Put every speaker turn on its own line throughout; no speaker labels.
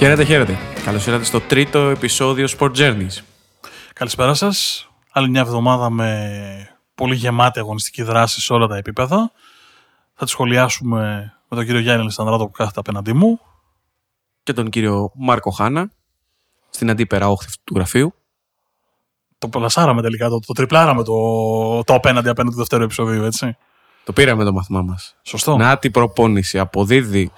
Χαίρετε, χαίρετε. Καλώς ήρθατε στο τρίτο επεισόδιο Sport Journeys.
Καλησπέρα σας. Άλλη μια εβδομάδα με πολύ γεμάτη αγωνιστική δράση σε όλα τα επίπεδα. Θα τη σχολιάσουμε με τον κύριο Γιάννη Λισανδράτο που κάθεται απέναντί μου.
Και τον κύριο Μάρκο Χάνα στην αντίπερα όχθη του γραφείου.
Το πλασάραμε τελικά, το, το τριπλάραμε το, το απέναντι απέναντι του δεύτερου επεισοδίου, έτσι.
Το πήραμε το μάθημά μας.
Σωστό.
Να τη προπόνηση, αποδίδει.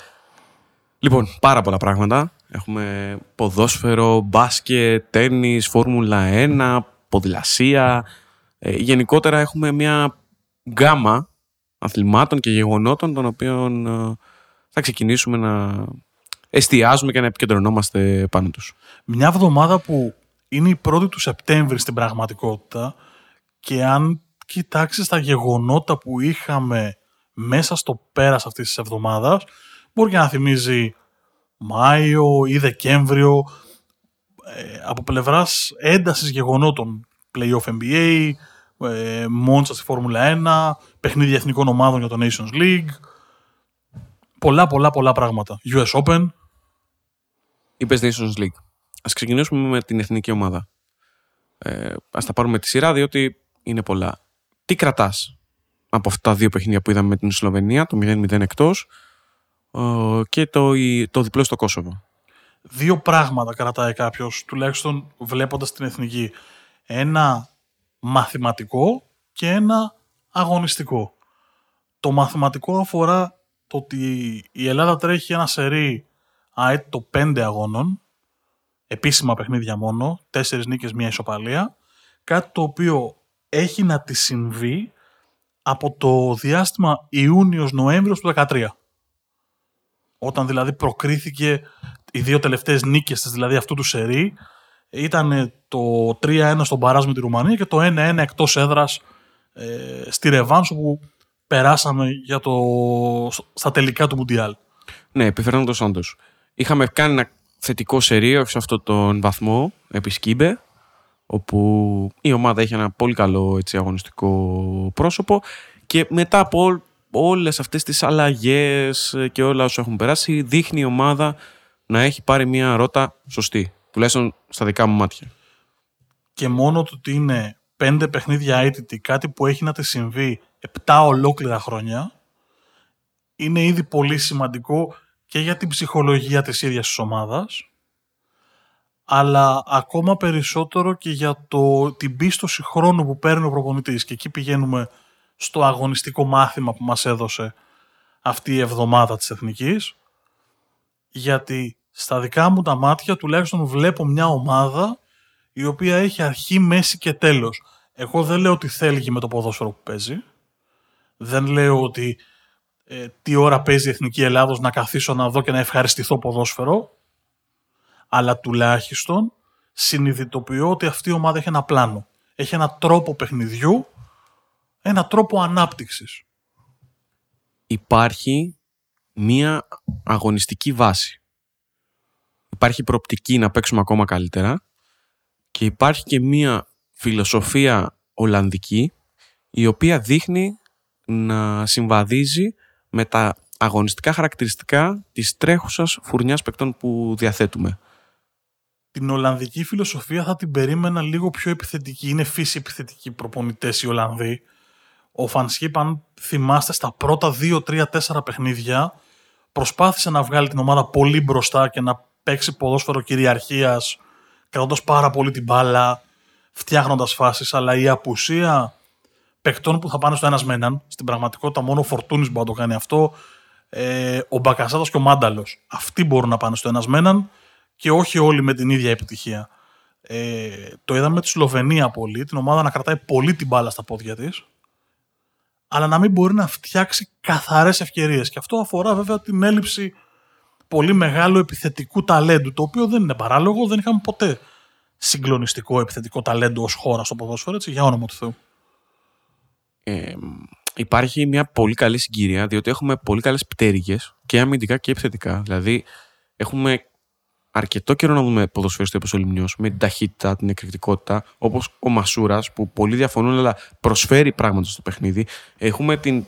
Λοιπόν, πάρα πολλά πράγματα. Έχουμε ποδόσφαιρο, μπάσκετ, τέννις, φόρμουλα 1, ποδηλασία. Ε, γενικότερα έχουμε μια γκάμα αθλημάτων και γεγονότων των οποίων ε, θα ξεκινήσουμε να εστιάζουμε και να επικεντρωνόμαστε πάνω τους.
Μια εβδομάδα που είναι η πρώτη του Σεπτέμβρη στην πραγματικότητα και αν κοιτάξεις τα γεγονότα που είχαμε μέσα στο πέρας αυτής της εβδομάδας μπορεί και να θυμίζει Μάιο ή Δεκέμβριο ε, από πλευράς έντασης γεγονότων Playoff NBA, ε, Μόντσα στη Φόρμουλα 1, παιχνίδια εθνικών ομάδων για το Nations League. Πολλά, πολλά, πολλά πράγματα. US Open.
Είπες Nations League. Ας ξεκινήσουμε με την εθνική ομάδα. Ε, ας τα πάρουμε τη σειρά, διότι είναι πολλά. Τι κρατάς από αυτά τα δύο παιχνίδια που είδαμε με την Σλοβενία, το 0-0 εκτός, ε, και το, το διπλό στο Κόσοβο.
Δύο πράγματα κρατάει κάποιος, τουλάχιστον βλέποντας την εθνική. Ένα μαθηματικό και ένα αγωνιστικό. Το μαθηματικό αφορά το ότι η Ελλάδα τρέχει ένα σερί ΑΕΤ το 5 αγώνων, επίσημα παιχνίδια μόνο, τέσσερις νίκες, μία ισοπαλία, κάτι το οποίο έχει να τη συμβεί από το διάστημα Ιούνιος-Νοέμβριος του 2013. Όταν δηλαδή προκρίθηκε οι δύο τελευταίες νίκες της, δηλαδή αυτού του σερί, ήταν το 3-1 στον Παράζ με τη Ρουμανία και το 1-1 εκτός έδρας ε, στη Ρεβάνσο που περάσαμε για το, στα τελικά του Μουντιάλ.
Ναι, επιφέροντος όντως. Είχαμε κάνει ένα θετικό σερίο σε αυτόν τον βαθμό επί Σκύμπε, όπου η ομάδα έχει ένα πολύ καλό έτσι, αγωνιστικό πρόσωπο και μετά από όλες αυτές τις αλλαγές και όλα όσα έχουν περάσει δείχνει η ομάδα να έχει πάρει μια ρότα σωστή, τουλάχιστον στα δικά μου μάτια.
Και μόνο το ότι είναι πέντε παιχνίδια αίτητη, κάτι που έχει να τη συμβεί επτά ολόκληρα χρόνια, είναι ήδη πολύ σημαντικό και για την ψυχολογία της ίδιας της ομάδας, αλλά ακόμα περισσότερο και για το, την πίστοση χρόνου που παίρνει ο προπονητής. Και εκεί πηγαίνουμε στο αγωνιστικό μάθημα που μας έδωσε αυτή η εβδομάδα της Εθνικής, γιατί στα δικά μου τα μάτια τουλάχιστον βλέπω μια ομάδα η οποία έχει αρχή, μέση και τέλος. Εγώ δεν λέω ότι θέλει με το ποδόσφαιρο που παίζει. Δεν λέω ότι ε, τι ώρα παίζει η Εθνική Ελλάδος να καθίσω να δω και να ευχαριστηθώ ποδόσφαιρο. Αλλά τουλάχιστον συνειδητοποιώ ότι αυτή η ομάδα έχει ένα πλάνο. Έχει ένα τρόπο παιχνιδιού, ένα τρόπο ανάπτυξης.
Υπάρχει μία αγωνιστική βάση. Υπάρχει προοπτική να παίξουμε ακόμα καλύτερα και υπάρχει και μία φιλοσοφία Ολλανδική η οποία δείχνει να συμβαδίζει με τα αγωνιστικά χαρακτηριστικά της τρέχουσας φουρνιάς παικτών που διαθέτουμε.
Την Ολλανδική φιλοσοφία θα την περίμενα λίγο πιο επιθετική. Είναι φύση επιθετικοί προπονητές οι Ολλανδοί. Ο Φανσκίπ, αν θυμάστε, στα πρώτα 2-3-4 παιχνίδια προσπάθησε να βγάλει την ομάδα πολύ μπροστά και να παίξει ποδόσφαιρο κυριαρχίας, κρατώντας πάρα πολύ την μπάλα, φτιάχνοντας φάσεις, αλλά η απουσία παικτών που θα πάνε στο ένας με έναν, στην πραγματικότητα μόνο ο Φορτούνης μπορεί να το κάνει αυτό, ε, ο Μπακασάτο και ο Μάνταλος. Αυτοί μπορούν να πάνε στο ένας με έναν και όχι όλοι με την ίδια επιτυχία. Ε, το είδαμε με τη Σλοβενία πολύ, την ομάδα να κρατάει πολύ την μπάλα στα πόδια της, αλλά να μην μπορεί να φτιάξει καθαρές ευκαιρίες. Και αυτό αφορά βέβαια την έλλειψη πολύ μεγάλου επιθετικού ταλέντου, το οποίο δεν είναι παράλογο, δεν είχαμε ποτέ συγκλονιστικό επιθετικό ταλέντο ως χώρα στο ποδόσφαιρο, έτσι, για όνομα του Θεού.
Ε, υπάρχει μια πολύ καλή συγκυρία, διότι έχουμε πολύ καλές πτέρυγες και αμυντικά και επιθετικά. Δηλαδή, έχουμε αρκετό καιρό να δούμε ποδοσφαιριστή όπω ο Λιμιό, με την ταχύτητα, την εκρηκτικότητα, όπως ο Μασούρας, που πολλοί διαφωνούν, αλλά προσφέρει πράγματα στο παιχνίδι. Έχουμε την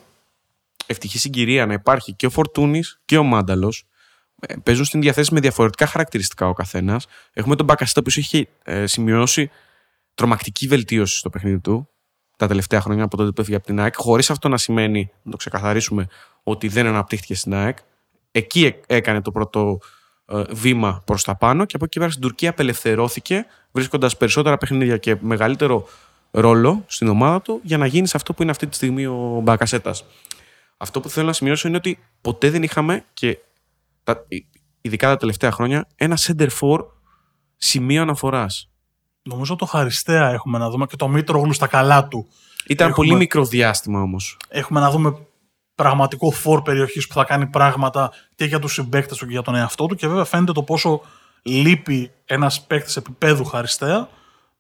ευτυχή συγκυρία να υπάρχει και ο Φορτούνης και ο Μάνταλος, ε, παίζουν στην διαθέση με διαφορετικά χαρακτηριστικά ο καθένας. Έχουμε τον Μπακασέτα που έχει ε, σημειώσει τρομακτική βελτίωση στο παιχνίδι του τα τελευταία χρόνια από τότε που έφυγε από την ΑΕΚ, χωρίς αυτό να σημαίνει, να το ξεκαθαρίσουμε, ότι δεν αναπτύχθηκε στην ΑΕΚ. Εκεί έκανε το πρώτο ε, βήμα προς τα πάνω και από εκεί πέρα στην Τουρκία απελευθερώθηκε, βρίσκοντας περισσότερα παιχνίδια και μεγαλύτερο ρόλο στην ομάδα του για να γίνει σε αυτό που είναι αυτή τη στιγμή ο Μπακασέτας. Αυτό που θέλω να σημειώσω είναι ότι ποτέ δεν είχαμε και τα, ειδικά τα τελευταία χρόνια ένα center for σημείο αναφοράς.
Νομίζω το Χαριστέα έχουμε να δούμε και το Μήτρογλου στα καλά του.
Ήταν
έχουμε,
πολύ μικρό διάστημα όμως.
Έχουμε να δούμε πραγματικό φόρ περιοχής που θα κάνει πράγματα και για τους συμπαίκτες του και για τον εαυτό του. Και βέβαια φαίνεται το πόσο λείπει ένας παίκτης επίπεδου Χαριστέα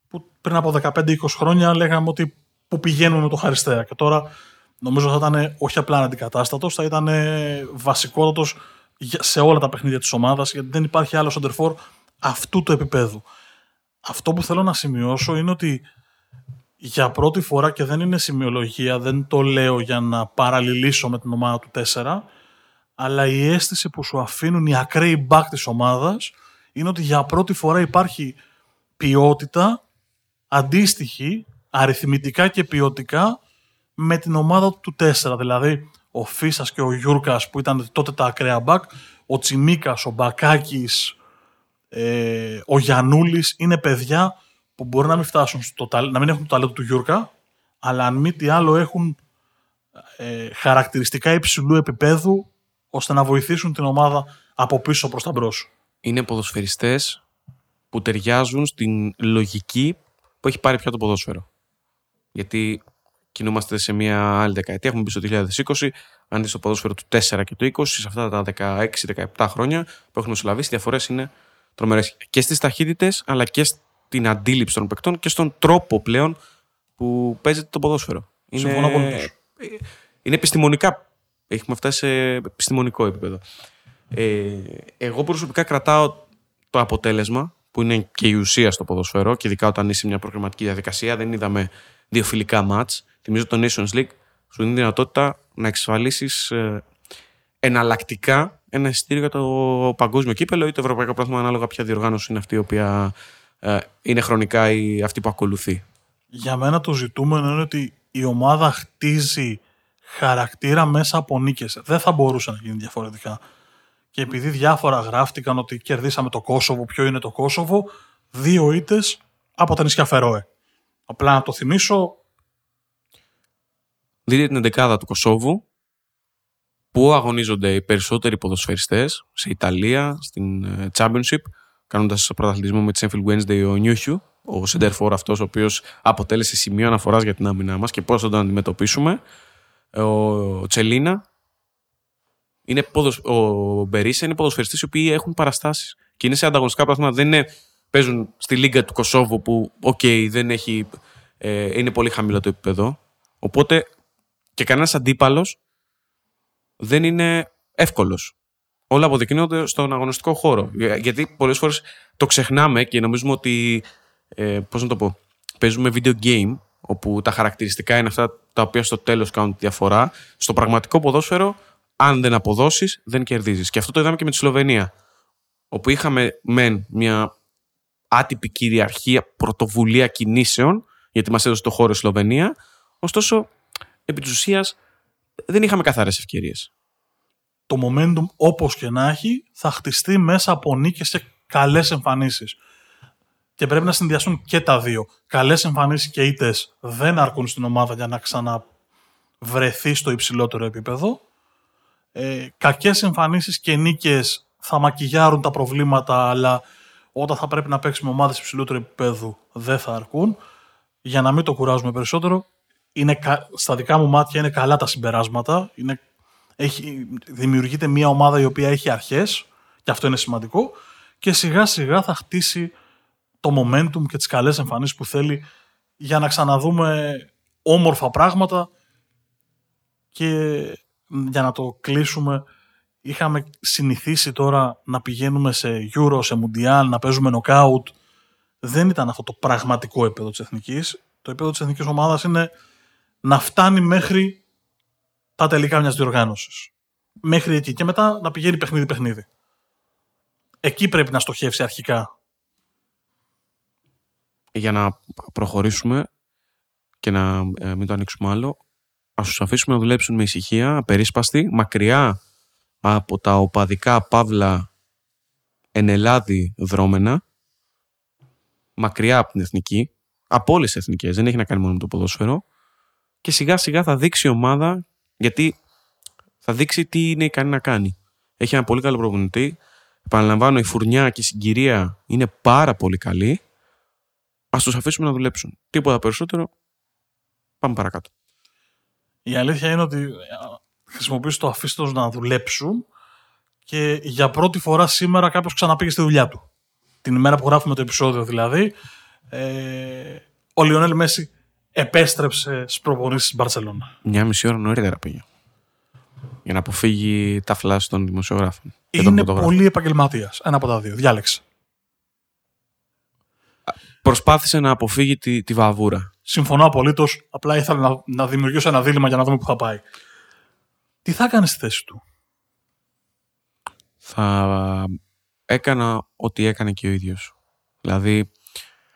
που πριν από 15-20 χρόνια λέγαμε ότι που πηγαίνουν με το Χαριστέα. Και τώρα νομίζω θα ήταν όχι απλά αντικατάστατος, θα ήταν βασικότατος σε όλα τα παιχνίδια της ομάδας γιατί δεν υπάρχει άλλο σοντερφόρ αυτού του επίπεδου. Αυτό που θέλω να σημειώσω είναι ότι για πρώτη φορά και δεν είναι σημειολογία, δεν το λέω για να παραλληλήσω με την ομάδα του 4, αλλά η αίσθηση που σου αφήνουν οι ακραίοι μπακ της ομάδας είναι ότι για πρώτη φορά υπάρχει ποιότητα αντίστοιχη, αριθμητικά και ποιοτικά με την ομάδα του 4. Δηλαδή ο Φίσας και ο Γιούρκας που ήταν τότε τα ακραία μπακ, ο Τσιμίκας, ο Μπακάκης, ε, ο Γιανούλης είναι παιδιά που μπορεί να μην φτάσουν στο, να μην έχουν το ταλέντο του Γιούρκα, αλλά αν μη τι άλλο έχουν ε, χαρακτηριστικά υψηλού επίπεδου ώστε να βοηθήσουν την ομάδα από πίσω προς τα μπρος.
Είναι ποδοσφαιριστές που ταιριάζουν στην λογική που έχει πάρει πια το ποδόσφαιρο. Γιατί κινούμαστε σε μια άλλη δεκαετία, έχουμε πει στο 2020, αν δεις το ποδόσφαιρο του 4 και του 20, σε αυτά τα 16-17 χρόνια που έχουν συλλαβήσει, οι διαφορές είναι τρομερές. Και στις ταχύτητες, αλλά και στην αντίληψη των παικτών και στον τρόπο πλέον που παίζεται το ποδόσφαιρο.
Συμφωνώ είναι...
Είναι επιστημονικά. Έχουμε φτάσει σε επιστημονικό επίπεδο. Ε, εγώ προσωπικά κρατάω το αποτέλεσμα που είναι και η ουσία στο ποδοσφαίρο και ειδικά όταν είσαι μια προγραμματική διαδικασία. Δεν είδαμε δύο φιλικά μάτς. Θυμίζω το Nations League σου δίνει δυνατότητα να εξασφαλίσεις ε, εναλλακτικά ένα εισιτήριο για το παγκόσμιο κύπελο ή το ευρωπαϊκό πρόθυμα, ανάλογα ποια διοργάνωση είναι αυτή η οποία ε, είναι χρονικά η αυτή που ακολουθεί.
Για μένα το ζητούμενο είναι ότι η ομάδα χτίζει χαρακτήρα μέσα από νίκες. Δεν θα μπορούσε να γίνει διαφορετικά. Και επειδή διάφορα γράφτηκαν ότι κερδίσαμε το Κόσοβο, ποιο είναι το Κόσοβο, δύο ήττες από τα νησιά Φερόε. Απλά να το θυμίσω.
Δείτε την εντεκάδα του Κωσόβου που αγωνίζονται οι περισσότεροι ποδοσφαιριστές σε Ιταλία, στην ε, Championship, κάνοντας πρωταθλητισμό με τη Sheffield Wednesday ο Νιούχιου, ο Σεντερφόρ αυτός ο οποίος αποτέλεσε σημείο αναφοράς για την άμυνά μας και πώς θα τον αντιμετωπίσουμε. Ο Τσελίνα, είναι ποδοσ... ο Μπερίσα είναι ποδοσφαιριστές οι οποίοι έχουν παραστάσεις και είναι σε ανταγωνιστικά πράγματα. Δεν είναι, παίζουν στη Λίγκα του Κωσόβου που, OK, okay, δεν έχει, ε, είναι πολύ χαμηλό το επίπεδο. Οπότε και κανένας αντίπαλος δεν είναι εύκολος. Όλα αποδεικνύονται στον αγωνιστικό χώρο. Γιατί πολλές φορές το ξεχνάμε και νομίζουμε ότι. Ε, Πώς να το πω. Παίζουμε video game, όπου τα χαρακτηριστικά είναι αυτά τα οποία στο τέλος κάνουν τη διαφορά. Στο πραγματικό ποδόσφαιρο, αν δεν αποδώσεις, δεν κερδίζεις. Και αυτό το είδαμε και με τη Σλοβενία. Όπου είχαμε μεν μια άτυπη κυριαρχία, πρωτοβουλία κινήσεων, γιατί μας έδωσε το χώρο η Σλοβενία. Ωστόσο, επί της ουσίας, δεν είχαμε καθαρές ευκαιρίες.
Το momentum, όπως και να έχει, θα χτιστεί μέσα από νίκες και καλές εμφανίσεις. Και πρέπει να συνδυαστούν και τα δύο. Καλές εμφανίσεις και ήττες δεν αρκούν στην ομάδα για να ξαναβρεθεί στο υψηλότερο επίπεδο. Ε, Κακές εμφανίσεις και νίκες θα μακιγιάρουν τα προβλήματα, αλλά όταν θα πρέπει να παίξουμε ομάδες υψηλότερου επίπεδου δεν θα αρκούν. Για να μην το κουράζουμε περισσότερο, είναι, στα δικά μου μάτια είναι καλά τα συμπεράσματα. Είναι, έχει, δημιουργείται μια ομάδα η οποία έχει αρχές και αυτό είναι σημαντικό και σιγά σιγά θα χτίσει το momentum και τις καλές εμφανίσεις που θέλει για να ξαναδούμε όμορφα πράγματα και για να το κλείσουμε είχαμε συνηθίσει τώρα να πηγαίνουμε σε Euro, σε Mundial, να παίζουμε knockout. Δεν ήταν αυτό το πραγματικό επίπεδο της εθνικής. Το επίπεδο της εθνικής ομάδας είναι να φτάνει μέχρι τα τελικά μιας διοργάνωσης. Μέχρι εκεί και μετά να πηγαίνει παιχνίδι-παιχνίδι. εκεί πρέπει να στοχεύσει αρχικά.
Για να προχωρήσουμε και να ε, μην το ανοίξουμε άλλο, ας τους αφήσουμε να δουλέψουν με ησυχία, απερίσπαστη, μακριά από τα οπαδικά παύλα ενελάδη δρόμενα, μακριά από την εθνική, από όλες τις εθνικές, δεν έχει να κάνει μόνο με το ποδόσφαιρο. Και σιγά σιγά θα δείξει η ομάδα, γιατί θα δείξει τι είναι ικανή να κάνει. Έχει ένα πολύ καλό προπονητή. Επαναλαμβάνω, η φουρνιά και η συγκυρία είναι πάρα πολύ καλή. Α τους αφήσουμε να δουλέψουν. Τίποτα περισσότερο. Πάμε παρακάτω.
Η αλήθεια είναι ότι ε, χρησιμοποιείς το αφήστο να δουλέψουν και για πρώτη φορά σήμερα κάποιος ξαναπήγε στη δουλειά του. Την ημέρα που γράφουμε το επεισόδιο δηλαδή, ε, ο Λιονέλ Μέση επέστρεψε στι προπονήσει της Μπαρσελόνα.
Μια μισή ώρα νωρίτερα πήγε. Για να αποφύγει τα φλάσ των δημοσιογράφων.
Είναι πολύ επαγγελματίας. Ένα από τα δύο. Διάλεξε.
Προσπάθησε να αποφύγει τη, τη βαβούρα.
Συμφωνώ απολύτως. Απλά ήθελα να, να δημιουργήσω ένα δίλημα για να δούμε πού θα πάει. Τι θα έκανε στη θέση του;
Θα έκανα ό,τι έκανε και ο ίδιος. Δηλαδή,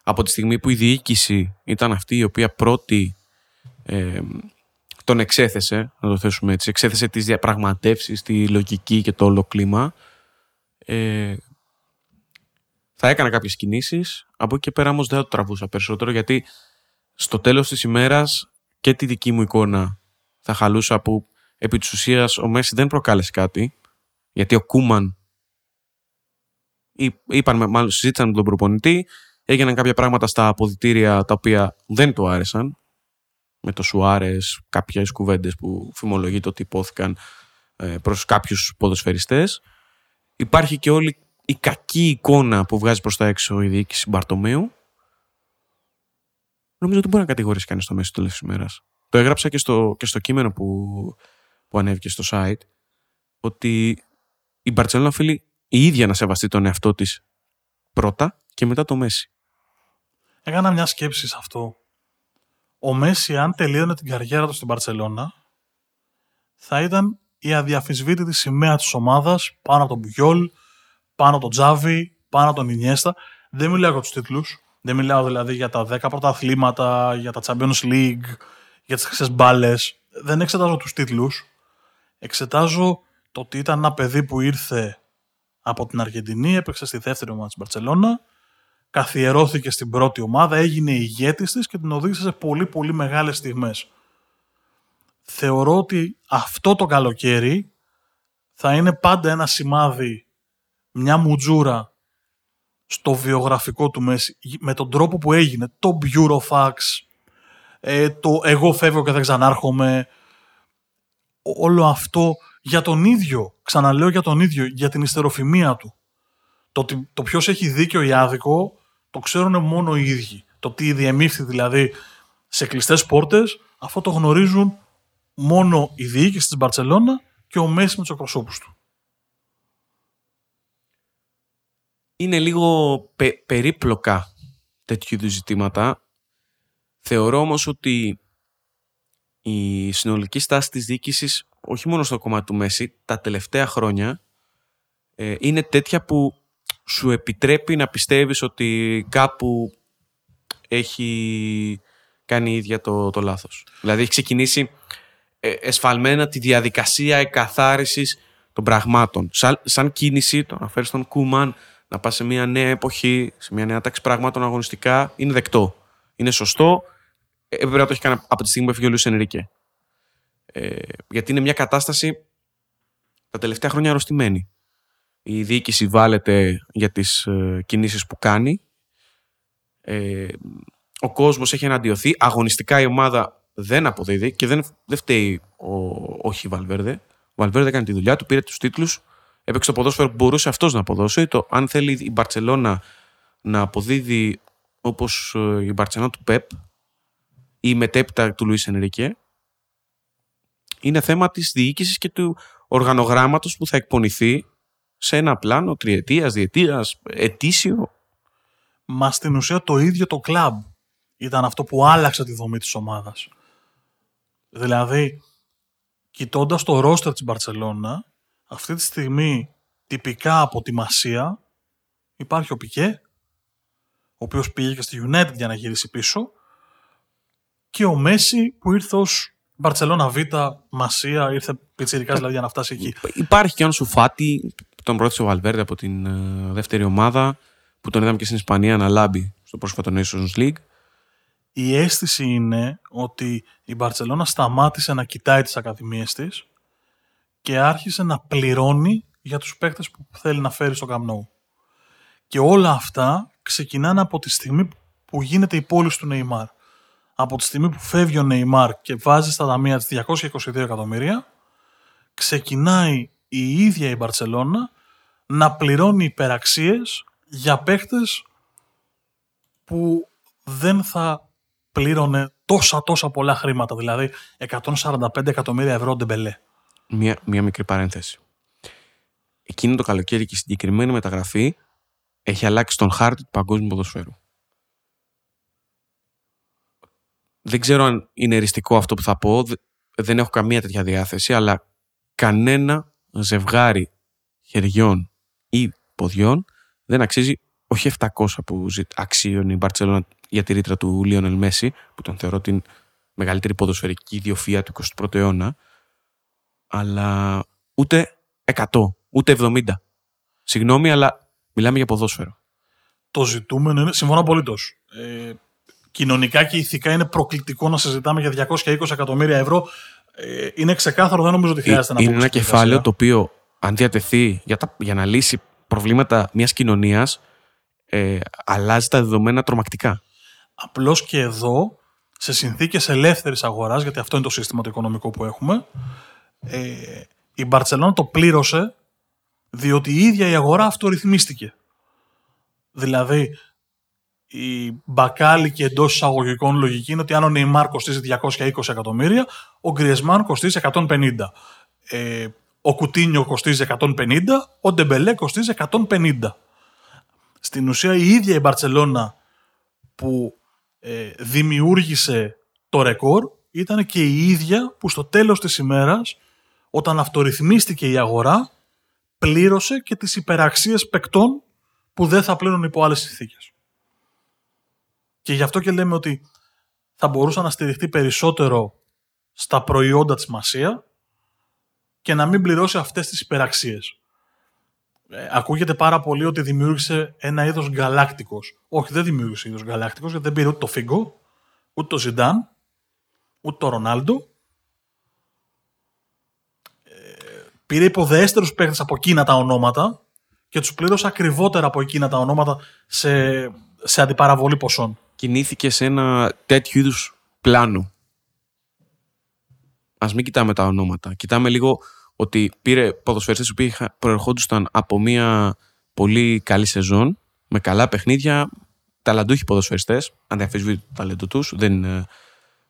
από τη στιγμή που η διοίκηση ήταν αυτή η οποία πρώτη ε, τον εξέθεσε, να το θέσουμε έτσι, εξέθεσε τις διαπραγματεύσεις, τη λογική και το όλο κλίμα, ε, θα έκανα κάποιες κινήσεις, από εκεί και πέρα όμως δεν θα το τραβούσα περισσότερο, γιατί στο τέλος της ημέρας και τη δική μου εικόνα θα χαλούσα που επί της ουσίας ο Μέση δεν προκάλεσε κάτι, γιατί ο Κούμαν είπαν, μάλλον συζήτησαν με τον προπονητή, έγιναν κάποια πράγματα στα αποδητήρια τα οποία δεν του άρεσαν. Με το Σουάρες, κάποιες κουβέντες που φημολογείται ότι υπόθηκαν ε, προς κάποιους ποδοσφαιριστές. Υπάρχει και όλη η κακή εικόνα που βγάζει προς τα έξω η διοίκηση Μπαρτομέου. Νομίζω ότι μπορεί να κατηγορήσει κανείς στο μέσο της ημέρας. Το έγραψα και στο, και στο κείμενο που, που ανέβηκε στο site ότι η Μπαρτσελόνα οφείλει η ίδια να σεβαστεί τον εαυτό της πρώτα και μετά το Μέση.
Έκανα μια σκέψη σε αυτό. Ο Μέση, αν τελείωνε την καριέρα του στην Παρσελώνα, θα ήταν η αδιαφυσβήτητη σημαία της ομάδας πάνω από τον Μπουγιόλ, πάνω από τον Τζάβι, πάνω από τον Ινιέστα. Δεν μιλάω για τους τίτλους. Δεν μιλάω δηλαδή για τα 10 πρώτα αθλήματα, για τα Champions League, για τις χρυσές μπάλες. Δεν εξετάζω τους τίτλους. Εξετάζω το ότι ήταν ένα παιδί που ήρθε από την Αργεντινή, έπαιξε στη δεύτερη ομάδα της Μπαρτσελώνα, καθιερώθηκε στην πρώτη ομάδα, έγινε ηγέτης της και την οδήγησε σε πολύ πολύ μεγάλες στιγμές. Θεωρώ ότι αυτό το καλοκαίρι θα είναι πάντα ένα σημάδι, μια μουτζούρα στο βιογραφικό του Μέση, με τον τρόπο που έγινε, το Burofax, ε, το εγώ φεύγω και δεν ξανάρχομαι, όλο αυτό για τον ίδιο, ξαναλέω για τον ίδιο, για την ιστεροφημία του. Το, το ποιος έχει δίκιο ή άδικο το ξέρουν μόνο οι ίδιοι. Το τι διεμήφθη δηλαδή σε κλειστές πόρτες, αυτό το γνωρίζουν μόνο η διοίκηση της Μπαρσελόνα και ο Μέση με τους εκπροσώπους του.
Είναι λίγο περίπλοκα τέτοιου είδους ζητήματα. Θεωρώ όμως ότι η συνολική στάση της διοίκησης, όχι μόνο στο κομμάτι του Μέση, τα τελευταία χρόνια ε, είναι τέτοια που σου επιτρέπει να πιστεύεις ότι κάπου έχει κάνει ίδια το, το λάθος. Δηλαδή έχει ξεκινήσει ε, εσφαλμένα τη διαδικασία εκαθάρισης των πραγμάτων. Σαν, σαν κίνηση, το αναφέρεις στον Κούμαν, να πας σε μια νέα εποχή, σε μια νέα τάξη πραγμάτων αγωνιστικά, είναι δεκτό. Είναι σωστό. Ε, πρέπει να το έχει κάνει από τη στιγμή που έφυγε ο Λουίς Ενρικέ. Ε, γιατί είναι μια κατάσταση τα τελευταία χρόνια αρρωστημένη η διοίκηση βάλετε για τις ε, κινήσεις που κάνει. Ε, ο κόσμος έχει αναντιωθεί. Αγωνιστικά η ομάδα δεν αποδίδει και δεν, δεν φταίει ο, όχι η Βαλβέρδε. Ο Βαλβέρδε έκανε τη δουλειά του, πήρε τους τίτλους, έπαιξε το ποδόσφαιρο που μπορούσε αυτός να αποδώσει. Το, αν θέλει η Μπαρτσελώνα να αποδίδει όπως ε, η Μπαρτσελώνα του Πεπ ή μετέπειτα του Λουίς Ενρικέ, είναι θέμα της διοίκησης και του οργανογράμματος που θα εκπονηθεί σε ένα πλάνο τριετίας, διετίας, ετήσιο.
Μα στην ουσία το ίδιο το κλαμπ ήταν αυτό που άλλαξε τη δομή της ομάδας. Δηλαδή, κοιτώντας το ρόστερ της Μπαρτσελώνα, αυτή τη στιγμή τυπικά από τη Μασία υπάρχει ο Πικέ, ο οποίος πήγε και στη United για να γυρίσει πίσω, και ο Μέση που ήρθε ως Μπαρτσελώνα Β, Μασία, ήρθε πιτσιρικάς δηλαδή για να φτάσει εκεί.
Υπάρχει και ο Σουφάτη, τον πρόθεσε ο Βαλβέρδε από την ε, δεύτερη ομάδα, που τον είδαμε και στην Ισπανία να λάμπει στο πρόσφατο Nations League.
Η αίσθηση είναι ότι η Μπαρτσελώνα σταμάτησε να κοιτάει τις ακαδημίες της και άρχισε να πληρώνει για τους παίκτες που θέλει να φέρει στο Καμνόου. Και όλα αυτά ξεκινάνε από τη στιγμή που γίνεται η πώληση του Νεϊμάρ. Από τη στιγμή που φεύγει ο Νεϊμάρ και βάζει στα ταμεία της 222 εκατομμύρια, ξεκινάει η ίδια η Μπαρτσελώνα να πληρώνει υπεραξίες για παίχτες που δεν θα πλήρωνε τόσα τόσα πολλά χρήματα, δηλαδή 145 εκατομμύρια ευρώ ντεμπελέ.
Μία, μία μικρή παρένθεση. Εκείνο το καλοκαίρι και η συγκεκριμένη μεταγραφή έχει αλλάξει τον χάρτη του παγκόσμιου ποδοσφαίρου. Δεν ξέρω αν είναι εριστικό αυτό που θα πω, δεν έχω καμία τέτοια διάθεση, αλλά κανένα ζευγάρι χεριών ή ποδιών δεν αξίζει όχι 700 που αξίωνε η Μπαρτσελώνα για τη ρήτρα του Λίονελ Μέση, που τον θεωρώ την μεγαλύτερη ποδοσφαιρική ιδιοφία του 21ου αιώνα, αλλά ούτε 100, ούτε 70. Συγγνώμη, αλλά μιλάμε για ποδόσφαιρο.
Το ζητούμενο είναι, συμφωνώ απολύτως. Ε, κοινωνικά και ηθικά είναι προκλητικό να συζητάμε για 220 εκατομμύρια ευρώ. Ε, είναι ξεκάθαρο, δεν νομίζω ότι χρειάζεται να
Είναι ένα κεφάλαιο το οποίο, αν διατεθεί για, τα, για να λύσει προβλήματα μιας κοινωνίας, ε, αλλάζει τα δεδομένα τρομακτικά.
Απλώς και εδώ, σε συνθήκες ελεύθερης αγοράς, γιατί αυτό είναι το σύστημα το οικονομικό που έχουμε, ε, η Μπαρτσελόνα το πλήρωσε διότι η ίδια η αγορά αυτορυθμίστηκε. Δηλαδή, η μπακάλικη εντός εισαγωγικών λογική είναι ότι αν ο Νεϊμάρ κοστίζει 220 εκατομμύρια, ο Γκριεσμάν κοστίζει 150. Ε, ο Κουτίνιο κοστίζει 150, ο Ντεμπελέ κοστίζει 150. Στην ουσία η ίδια η Μπαρτσελώνα που ε, δημιούργησε το ρεκόρ ήταν και η ίδια που στο τέλος της ημέρας όταν αυτορυθμίστηκε η αγορά πλήρωσε και τις υπεραξίες παικτών που δεν θα πλήρουν υπό άλλες συνθήκες. Και γι' αυτό και λέμε ότι θα μπορούσε να στηριχτεί περισσότερο στα προϊόντα της Μασίας και να μην πληρώσει αυτές τις υπεραξίες. Ε, ακούγεται πάρα πολύ ότι δημιούργησε ένα είδος γκαλάκτικος. Όχι, δεν δημιούργησε είδος γκαλάκτικος γιατί δεν πήρε ούτε το Φίγκο, ούτε το Ζιντάν, ούτε το Ρονάλντο. Ε, πήρε υποδέστερους παίχτες από εκείνα τα ονόματα και τους πλήρωσε ακριβότερα από εκείνα τα ονόματα σε, σε αντιπαραβολή ποσών.
Κινήθηκε σε ένα τέτοιο είδους πλάνο. Ας μην κοιτάμε τα ονόματα. Κοιτάμε λίγο ότι πήρε ποδοσφαιριστές που προερχόντουσαν από μια πολύ καλή σεζόν, με καλά παιχνίδια, ταλαντούχοι ποδοσφαιριστές, αν διαφυσβεί το ταλέντο τους, δεν ε,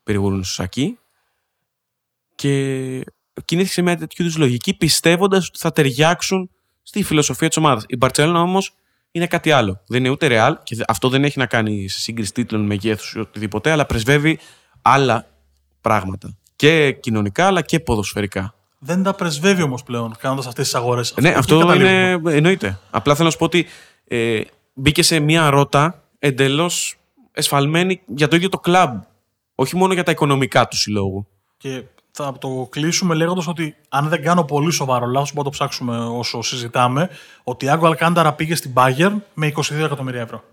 περιβολούν στο σακί. Και κινήθηκε σε μια τέτοιου είδους λογική, πιστεύοντας ότι θα ταιριάξουν στη φιλοσοφία της ομάδας. Η Μπαρσελόνα όμως είναι κάτι άλλο. Δεν είναι ούτε ρεάλ και αυτό δεν έχει να κάνει σε σύγκριση τίτλων, μεγέθους ή οτιδήποτε, αλλά πρεσβεύει άλλα πράγματα. Και κοινωνικά αλλά και ποδοσφαιρικά.
Δεν τα πρεσβεύει όμως πλέον κάνοντας αυτές τις αγορές.
Ναι, αυτό είναι, εννοείται. Απλά θέλω να σου πω ότι ε, μπήκε σε μια ρότα εντελώς εσφαλμένη για το ίδιο το κλαμπ. Όχι μόνο για τα οικονομικά του συλλόγου.
Και θα το κλείσουμε λέγοντας ότι αν δεν κάνω πολύ σοβαρό λάθος, μπορούμε να το ψάξουμε όσο συζητάμε, ότι η Άγκο Αλκάνταρα πήγε στην Bayern με 22 εκατομμύρια ευρώ.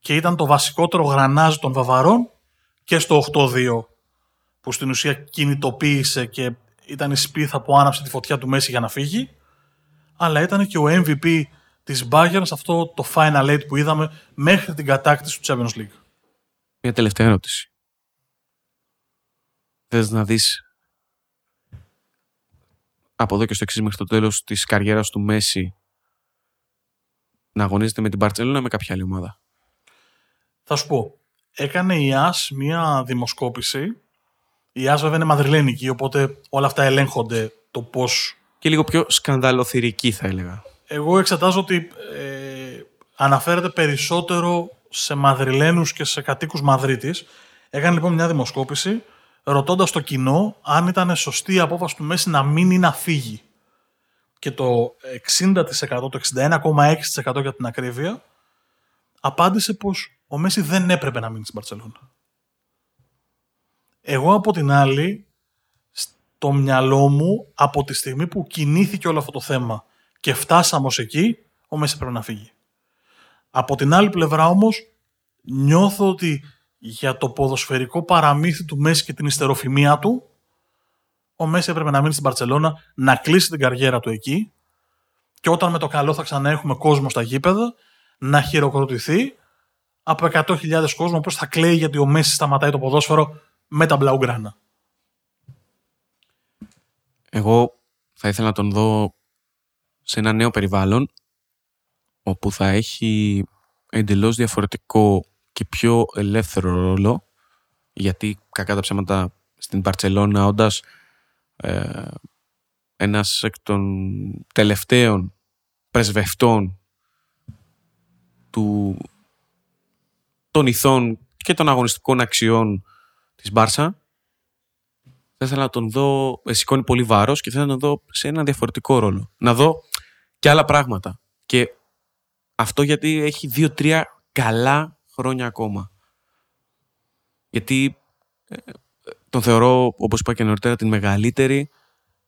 Και ήταν το βασικότερο γρανάζ των Βαβαρών και στο 8-2 που στην ουσία κινητοποίησε και ήταν η σπίθα που άναψε τη φωτιά του Μέση για να φύγει, αλλά ήταν και ο MVP της Bayern σε αυτό το Final Eight που είδαμε μέχρι την κατάκτηση του Champions League.
Μια τελευταία ερώτηση. Θες να δεις από εδώ και στο εξής μέχρι το τέλος της καριέρας του Μέση να αγωνίζεται με την Barcelona με κάποια άλλη ομάδα;
Θα σου πω. Έκανε η ΑΣ μια δημοσκόπηση η Άσβα βέβαια είναι μαδριλένικη, οπότε όλα αυτά ελέγχονται το πώ.
και λίγο πιο σκανδαλοθυρική θα έλεγα.
Εγώ εξετάζω ότι ε, αναφέρεται περισσότερο σε Μαδριλένους και σε κατοίκους Μαδρίτης. Έκανε λοιπόν μια δημοσκόπηση ρωτώντας το κοινό αν ήταν σωστή η απόφαση του Μέση να μείνει ή να φύγει. και το 60%, το 61,6% για την ακρίβεια, απάντησε πως ο Μέση δεν έπρεπε να μείνει στην Μπαρτσελώνα. Εγώ από την άλλη, στο μυαλό μου, από τη στιγμή που κινήθηκε όλο αυτό το θέμα και φτάσαμε ως εκεί, ο Μέση πρέπει να φύγει. Από την άλλη πλευρά όμως, νιώθω ότι για το ποδοσφαιρικό παραμύθι του Μέση και την ιστεροφημία του, ο Μέση έπρεπε να μείνει στην Παρσελώνα, να κλείσει την καριέρα του εκεί και όταν με το καλό θα ξανά έχουμε κόσμο στα γήπεδα, να χειροκροτηθεί από 100.000 κόσμο όπως θα κλαίει γιατί ο Μέση σταματάει το ποδόσφαιρο με τα μπλαουγκράνα.
Εγώ θα ήθελα να τον δω σε ένα νέο περιβάλλον όπου θα έχει εντελώς διαφορετικό και πιο ελεύθερο ρόλο γιατί κακά τα ψέματα στην Παρτσελώνα όντας ε, ένας εκ των τελευταίων πρεσβευτών του, των ηθών και των αγωνιστικών αξιών της Μπάρσα θα ήθελα να τον δω, ε, σηκώνει πολύ βάρος και θα ήθελα να τον δω σε ένα διαφορετικό ρόλο. Να δω και άλλα πράγματα. Και αυτό γιατί έχει δύο-τρία καλά χρόνια ακόμα. Γιατί ε, τον θεωρώ, όπως είπα και νωρίτερα, την μεγαλύτερη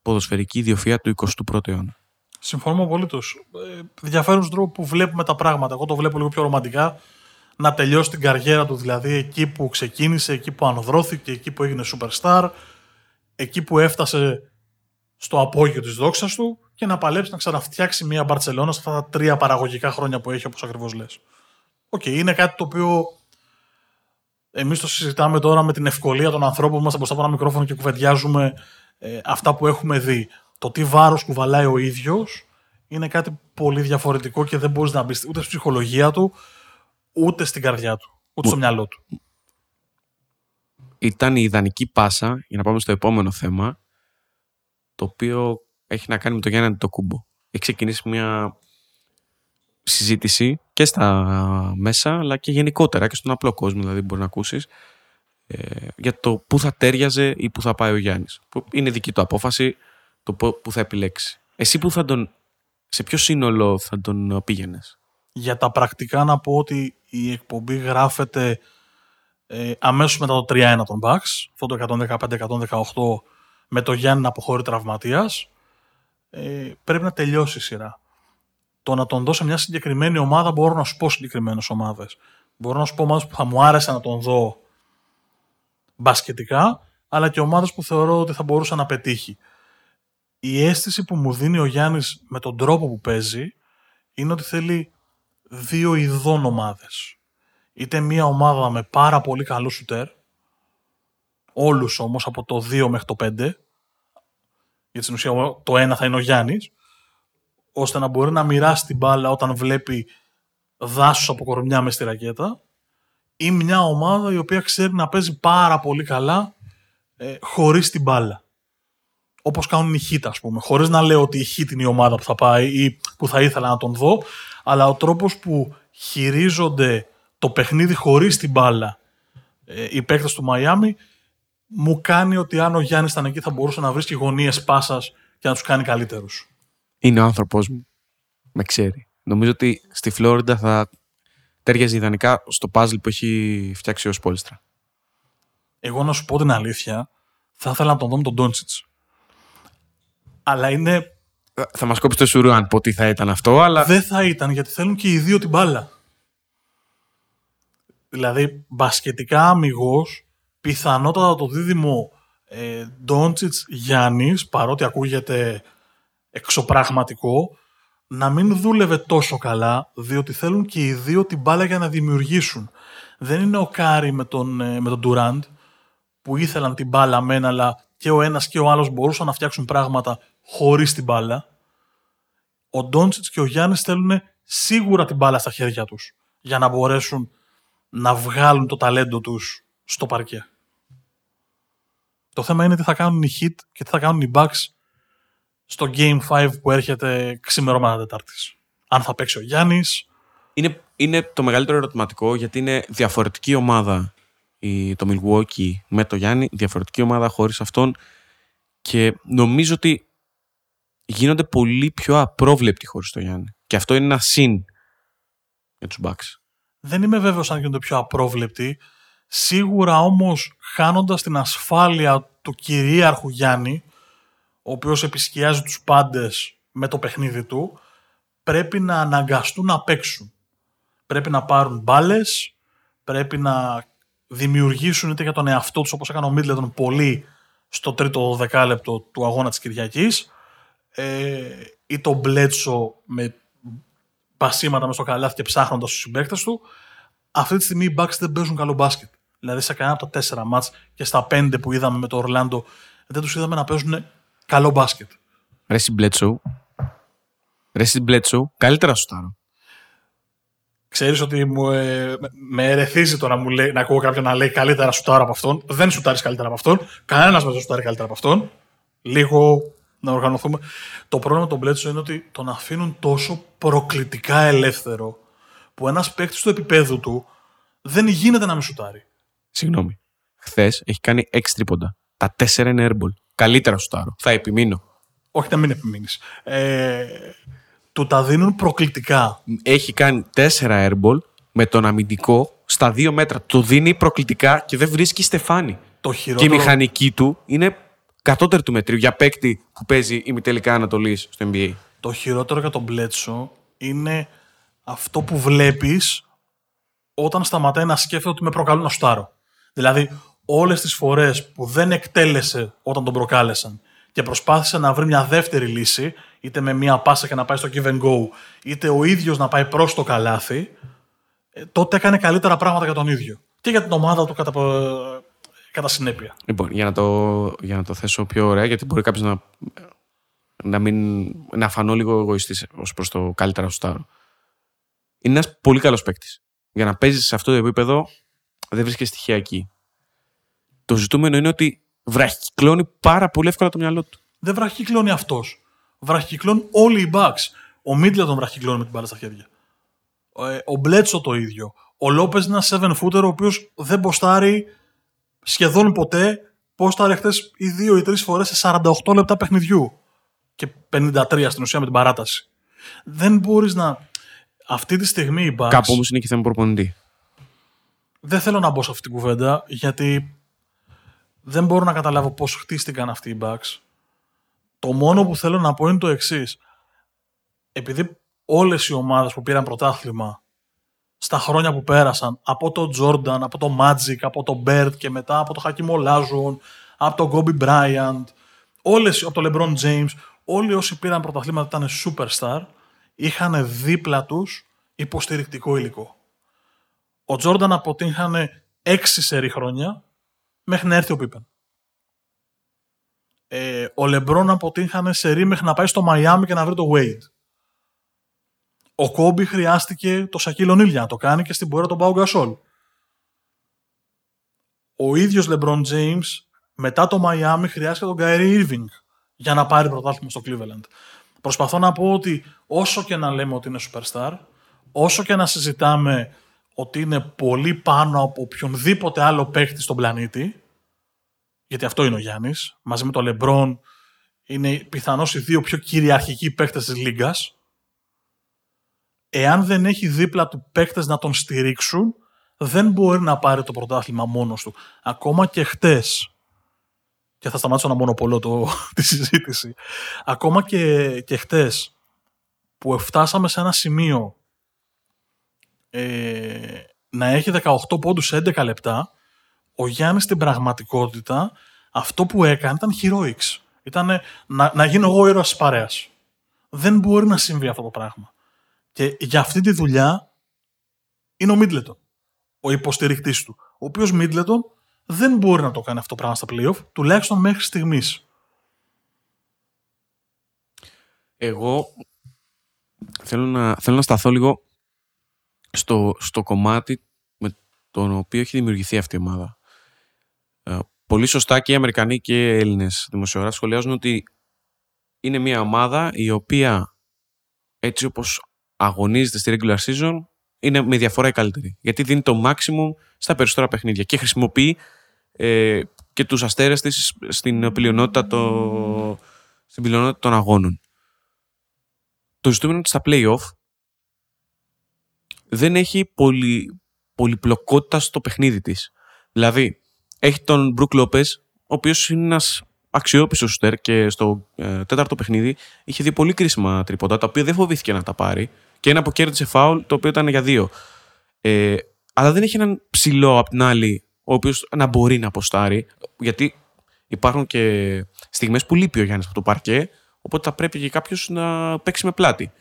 ποδοσφαιρική ιδιοφυΐα του 21ου αιώνα.
Συμφωνώ απολύτως. Ε, διαφέρουν τρόπο που βλέπουμε τα πράγματα. Εγώ το βλέπω λίγο πιο ρομαντικά. Να τελειώσει την καριέρα του, δηλαδή εκεί που ξεκίνησε, εκεί που ανδρώθηκε, εκεί που έγινε superstar, εκεί που έφτασε στο απόγειο της δόξας του και να παλέψει να ξαναφτιάξει μια Μπαρσελόνα σε αυτά τα τρία παραγωγικά χρόνια που έχει, όπως ακριβώς λες. OK, okay, είναι κάτι το οποίο εμείς το συζητάμε τώρα με την ευκολία των ανθρώπων που είμαστε μπροστά από ένα μικρόφωνο και κουβεντιάζουμε ε, αυτά που έχουμε δει. Το τι βάρος κουβαλάει ο ίδιος είναι κάτι πολύ διαφορετικό και δεν μπορείς να μπεις ούτε στη ψυχολογία του, ούτε στην καρδιά του, ούτε στο μυαλό του.
Ήταν η ιδανική πάσα για να πάμε στο επόμενο θέμα, το οποίο έχει να κάνει με το Γιάννη το κούμπο. Έχει ξεκινήσει μια συζήτηση και στα μέσα, αλλά και γενικότερα και στον απλό κόσμο, δηλαδή μπορεί να ακούσεις, ε, για το πού θα τέριαζε ή πού θα πάει ο Γιάννης. Που είναι δική του απόφαση το πού θα επιλέξει. Εσύ που θα τον, σε ποιο σύνολο θα τον πήγαινες;
Για τα πρακτικά να πω ότι η εκπομπή γράφεται ε, αμέσως μετά το 3-1 των Bucks, αυτό το 115-118 με το Γιάννη να αποχωρεί τραυματίας, ε, πρέπει να τελειώσει η σειρά. Το να τον δώσω μια συγκεκριμένη ομάδα μπορώ να σου πω συγκεκριμένες ομάδες. Μπορώ να σου πω ομάδες που θα μου άρεσε να τον δω μπασκετικά, αλλά και ομάδες που θεωρώ ότι θα μπορούσε να πετύχει. Η αίσθηση που μου δίνει ο Γιάννης με τον τρόπο που παίζει είναι ότι θέλει δύο ειδών ομάδες. Είτε μια ομάδα με πάρα πολύ καλό σουτέρ, όλους όμως από το 2 μέχρι το 5, γιατί στην ουσία το 1 θα είναι ο Γιάννης, ώστε να μπορεί να μοιράσει την μπάλα όταν βλέπει δάσους από κορμιά μες στη ρακέτα ή μια ομάδα η οποία ξέρει να παίζει πάρα πολύ καλά ε, χωρίς την μπάλα. Όπως κάνουν οι Χίτα, ας πούμε. Χωρίς να λέω ότι η Χίτ είναι η ομάδα που θα πάει ή που θα ήθελα να τον δω, αλλά ο τρόπος που χειρίζονται το παιχνίδι χωρίς την μπάλα ε, οι παίκτες του Μαϊάμι μου κάνει ότι αν ο Γιάννης ήταν εκεί θα μπορούσε να βρίσκει γωνίες πάσας και να τους κάνει καλύτερους
είναι ο άνθρωπό μου. Με ξέρει. Νομίζω ότι στη Φλόριντα θα τέριαζε ιδανικά στο παζλ που έχει φτιάξει ο Σπόλιστρα.
Εγώ να σου πω την αλήθεια, θα ήθελα να τον δω με τον Ντόντσιτς. Αλλά είναι.
Θα μας κόψει το σουρού αν πω τι θα ήταν αυτό, αλλά.
Δεν θα ήταν γιατί θέλουν και οι δύο την μπάλα. Δηλαδή, μπασκετικά αμυγός, πιθανότατα το δίδυμο ε, Ντόντσιτς Γιάννης, παρότι ακούγεται εξωπραγματικό να μην δούλευε τόσο καλά, διότι θέλουν και οι δύο την μπάλα για να δημιουργήσουν. Δεν είναι ο Κάρι με τον, ε, με τον Ντουράντ, που ήθελαν την μπάλα μεν, αλλά και ο ένας και ο άλλος μπορούσαν να φτιάξουν πράγματα χωρίς την μπάλα. Ο Ντόντσιτς και ο Γιάννης θέλουν σίγουρα την μπάλα στα χέρια τους, για να μπορέσουν να βγάλουν το ταλέντο τους στο παρκέ. Το θέμα είναι τι θα κάνουν οι Hit και τι θα κάνουν οι Bucks στο Game 5 που έρχεται ξημερώματα Τετάρτης. Αν θα παίξει ο Γιάννης.
Είναι, είναι το μεγαλύτερο ερωτηματικό γιατί είναι διαφορετική ομάδα η, το Milwaukee με το Γιάννη, διαφορετική ομάδα χωρίς αυτόν και νομίζω ότι γίνονται πολύ πιο απρόβλεπτοι χωρίς το Γιάννη. Και αυτό είναι ένα συν για τους Bucks.
Δεν είμαι βέβαιος αν γίνονται πιο απρόβλεπτοι. Σίγουρα όμως χάνοντας την ασφάλεια του κυρίαρχου Γιάννη, ο οποίος επισκιάζει τους πάντες με το παιχνίδι του, πρέπει να αναγκαστούν να παίξουν. Πρέπει να πάρουν μπάλες, πρέπει να δημιουργήσουν είτε για τον εαυτό τους όπως έκανε ο Μίτλετον πολύ στο τρίτο δεκάλεπτο του αγώνα της Κυριακής ε, ή τον Μπλέτσο με πασίματα μες στο καλάθι και ψάχνοντας τους συμπαίκτες του αυτή τη στιγμή οι Bucks δεν παίζουν καλό μπάσκετ. Δηλαδή σε κανένα από τα τέσσερα μάτς και στα πέντε που είδαμε με το Ορλάντο δεν τους είδαμε να παίζουν καλό μπάσκετ.
Ρε Μπλέτσο, Ρε Μπλέτσο, καλύτερα σου τάρω.
Ξέρεις ότι μου, ε, με ερεθίζει το να, μου λέει, να ακούω κάποιον να λέει καλύτερα σουτάρω από αυτόν. Δεν σουτάρει καλύτερα από αυτόν. Κανένας δεν σουτάρει καλύτερα από αυτόν. Λίγο να οργανωθούμε. Το πρόβλημα με τον Μπλέτσο είναι ότι τον αφήνουν τόσο προκλητικά ελεύθερο που ένας παίκτης του επίπεδου του δεν γίνεται να μην σουτάρει.
Συγγνώμη. Χθες έχει κάνει 6 τρίποντα. Τα 4 είναι airball. Καλύτερα σουτάρω. Θα επιμείνω.
Όχι να μην επιμείνεις. Ε, του τα δίνουν προκλητικά.
Έχει κάνει 4 airball με τον αμυντικό στα 2 μέτρα. Το δίνει προκλητικά και δεν βρίσκει στεφάνι.
Το χειρότερο...
Και η μηχανική του είναι κατώτερη του μετρίου για παίκτη που παίζει ημιτελικά Ανατολής στο NBA.
Το χειρότερο για τον Μπλέτσο είναι αυτό που βλέπεις όταν σταματάει να σκέφτεται ότι με προκαλούν να στάρω. Δηλαδή, όλες τις φορές που δεν εκτέλεσε όταν τον προκάλεσαν και προσπάθησε να βρει μια δεύτερη λύση, είτε με μια πάσα και να πάει στο give and go, είτε ο ίδιος να πάει προς το καλάθι, ε, τότε έκανε καλύτερα πράγματα για τον ίδιο. Και για την ομάδα του κατά, κατά συνέπεια.
Λοιπόν, για να, το, για να το θέσω πιο ωραία, γιατί μπορεί κάποιος να, να, μην, να φανώ λίγο εγωιστής ως προς το καλύτερα σου στάρο. Είναι ένας πολύ καλός παίκτης. Για να παίζεις σε αυτό το επίπεδο, δεν βρίσκει στοιχεία εκεί. Το ζητούμενο είναι ότι βραχυκλώνει πάρα πολύ εύκολα το μυαλό του.
Δεν βραχυκλώνει αυτός. Βραχυκλώνουν όλοι οι Bucks. Ο Μίτλε τον βραχυκλώνει με την μπάλα στα χέρια. Ε, ο Μπλέτσο το ίδιο. Ο Λόπες είναι ένας 7 footer ο οποίος δεν μποστάρει σχεδόν ποτέ. Πόσταρε χτε ή δύο ή τρεις φορές σε 48 λεπτά παιχνιδιού. Και 53 στην ουσία με την παράταση. Δεν μπορείς να. Αυτή τη στιγμή οι Bucks.
Κάπου όμως είναι και θέμα προπονητή.
Δεν θέλω να μπω σε αυτή την κουβέντα γιατί δεν μπορώ να καταλάβω πώς χτίστηκαν αυτοί οι Bucks. Το μόνο που θέλω να πω είναι το εξής. Επειδή όλες οι ομάδες που πήραν πρωτάθλημα στα χρόνια που πέρασαν, από το Jordan, από το Magic, από το Bird και μετά από το Hakim Olazon, από το Kobe Bryant, όλες, από το LeBron James, όλοι όσοι πήραν πρωταθλήματα ήταν superstar, είχαν δίπλα τους υποστηρικτικό υλικό. Ο Jordan αποτύχανε έξι σερή χρόνια μέχρι να έρθει ο Πίπεν. Ε, ο Λεμπρόν αποτύγχανε μέχρι να πάει στο Μαϊάμι και να βρει τον Wade. Ο Κόμπι χρειάστηκε το Σακίλ Ονίλ για να το κάνει και στην πορεία τον Πάου Γκασόλ. Ο ίδιος Λεμπρόν James μετά το Μαϊάμι χρειάστηκε τον Καϊρή Irving για να πάρει πρωτάθλημα στο Cleveland. Προσπαθώ να πω ότι όσο και να λέμε ότι είναι superstar, όσο και να συζητάμε ότι είναι πολύ πάνω από οποιονδήποτε άλλο παίχτη στον πλανήτη, γιατί αυτό είναι ο Γιάννης, μαζί με τον Λεμπρόν, είναι πιθανώς οι δύο πιο κυριαρχικοί παίχτε της Λίγκας. Εάν δεν έχει δίπλα του παίχτε να τον στηρίξουν, δεν μπορεί να πάρει το πρωτάθλημα μόνος του. Ακόμα και χτες. Και θα σταματήσω να μονοπολώ το, τη συζήτηση. Ακόμα και, και χτες που φτάσαμε σε ένα σημείο ε, να έχει 18 πόντους σε 11 λεπτά, ο Γιάννης στην πραγματικότητα αυτό που έκανε ήταν heroics. Ήταν να, να γίνω εγώ ήρωας της παρέας. Δεν μπορεί να συμβεί αυτό το πράγμα. Και για αυτή τη δουλειά είναι ο Μίτλετον, ο υποστηρικτής του. Ο οποίος Μίτλετον δεν μπορεί να το κάνει αυτό το πράγμα στα playoff, τουλάχιστον μέχρι στιγμής.
Εγώ θέλω να, θέλω να σταθώ λίγο στο, στο κομμάτι με το οποίο έχει δημιουργηθεί αυτή η ομάδα. Ε, πολύ σωστά και οι Αμερικανοί και οι Έλληνες δημοσιογράφοι σχολιάζουν ότι είναι μια ομάδα η οποία έτσι όπως αγωνίζεται στη regular season είναι με διαφορά η καλύτερη. Γιατί δίνει το maximum στα περισσότερα παιχνίδια και χρησιμοποιεί ε, και τους αστέρες της στην πλειονότητα, το, στην πλειονότητα των αγώνων. το ζητούμενο είναι ότι στα playoff δεν έχει πολυ, πολυπλοκότητα στο παιχνίδι της. Δηλαδή, έχει τον Μπρουκ Λόπες, ο οποίος είναι ένας αξιόπιστος στέρ και στο ε, τέταρτο παιχνίδι είχε δει πολύ κρίσιμα τριποντά, τα οποία δεν φοβήθηκε να τα πάρει και ένα αποκέρδισε φάουλ, το οποίο ήταν για δύο. Ε, αλλά δεν έχει έναν ψηλό απ' την άλλη, ο οποίος να μπορεί να αποστάρει, γιατί υπάρχουν και στιγμές που λείπει ο Γιάννης από το παρκέ, οπότε θα πρέπει και κάποιος να παίξει με πλάτη.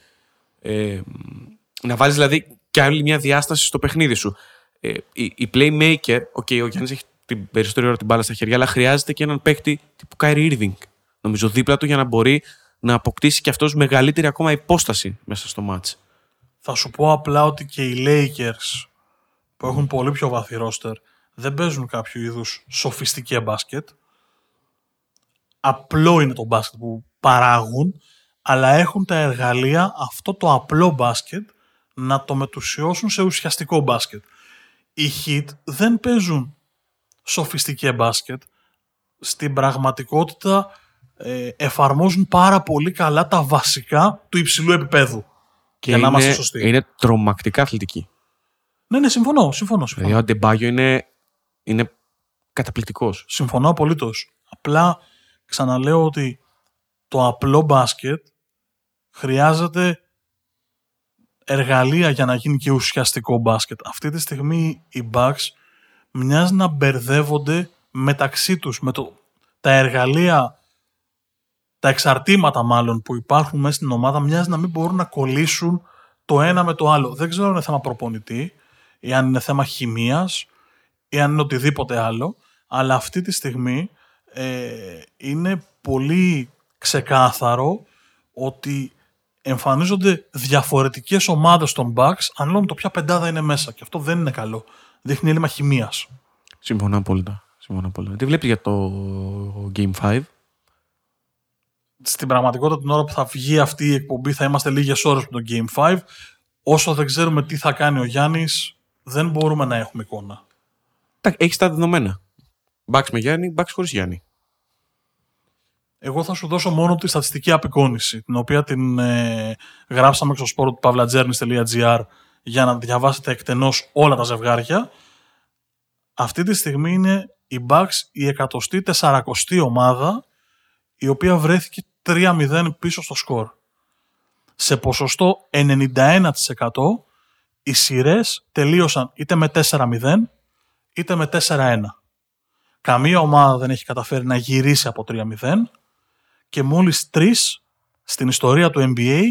Ε, να βάλεις δηλαδή και άλλη μια διάσταση στο παιχνίδι σου. Ε, η, η playmaker, okay, ο Γιάννης έχει την περισσότερη ώρα την μπάλα στα χέρια, αλλά χρειάζεται και έναν παίκτη τύπου Kyrie Irving, νομίζω δίπλα του, για να μπορεί να αποκτήσει και αυτός μεγαλύτερη ακόμα υπόσταση μέσα στο match.
Θα σου πω απλά ότι και οι Lakers που έχουν πολύ πιο βαθύ ρόστερ δεν παίζουν κάποιο είδους σοφιστική μπάσκετ. Απλό είναι το μπάσκετ που παράγουν, αλλά έχουν τα εργαλεία αυτό το απλό μπάσκετ να το μετουσιώσουν σε ουσιαστικό μπάσκετ. Οι Heat δεν παίζουν σοφιστική μπάσκετ. Στην πραγματικότητα ε, εφαρμόζουν πάρα πολύ καλά τα βασικά του υψηλού επίπεδου.
Και για να είμαστε σωστοί. Είναι τρομακτικά αθλητική.
Ναι, ναι, συμφωνώ. συμφωνώ, συμφωνώ.
Δηλαδή, ο Αντεμπάγιο είναι, είναι καταπληκτικός.
Συμφωνώ απολύτως. Απλά ξαναλέω ότι το απλό μπάσκετ χρειάζεται εργαλεία για να γίνει και ουσιαστικό μπάσκετ. Αυτή τη στιγμή οι Bucks μοιάζει να μπερδεύονται μεταξύ τους με το, τα εργαλεία, τα εξαρτήματα μάλλον που υπάρχουν μέσα στην ομάδα μοιάζει να μην μπορούν να κολλήσουν το ένα με το άλλο. Δεν ξέρω αν είναι θέμα προπονητή ή αν είναι θέμα χημίας ή αν είναι οτιδήποτε άλλο, αλλά αυτή τη στιγμή ε, είναι πολύ ξεκάθαρο ότι εμφανίζονται διαφορετικές ομάδες των Bucks ανάλογα το ποια πεντάδα είναι μέσα και αυτό δεν είναι καλό. Δείχνει έλλειμμα χημίας.
Συμφωνώ απόλυτα. Συμφωνώ απόλυτα. Τι βλέπεις για το Game 5?
Στην πραγματικότητα την ώρα που θα βγει αυτή η εκπομπή θα είμαστε λίγες ώρες με το Game 5. Όσο δεν ξέρουμε τι θα κάνει ο Γιάννης, δεν μπορούμε να έχουμε εικόνα.
Έχεις τα δεδομένα. Μπαξ με Γιάννη, μπαξ χωρίς Γιάννη.
Εγώ θα σου δώσω μόνο τη στατιστική απεικόνηση, την οποία την ε, γράψαμε στο σπόρο του pavlagernis.gr για να διαβάσετε εκτενώς όλα τα ζευγάρια. Αυτή τη στιγμή είναι η Bucks η 140η ομάδα η οποία βρέθηκε 3-0 πίσω στο σκορ. Σε ποσοστό 91% οι σειρές τελείωσαν είτε με 4-0 είτε με 4-1. Καμία ομάδα δεν έχει καταφέρει να γυρίσει από 3-0 και μόλις τρεις στην ιστορία του NBA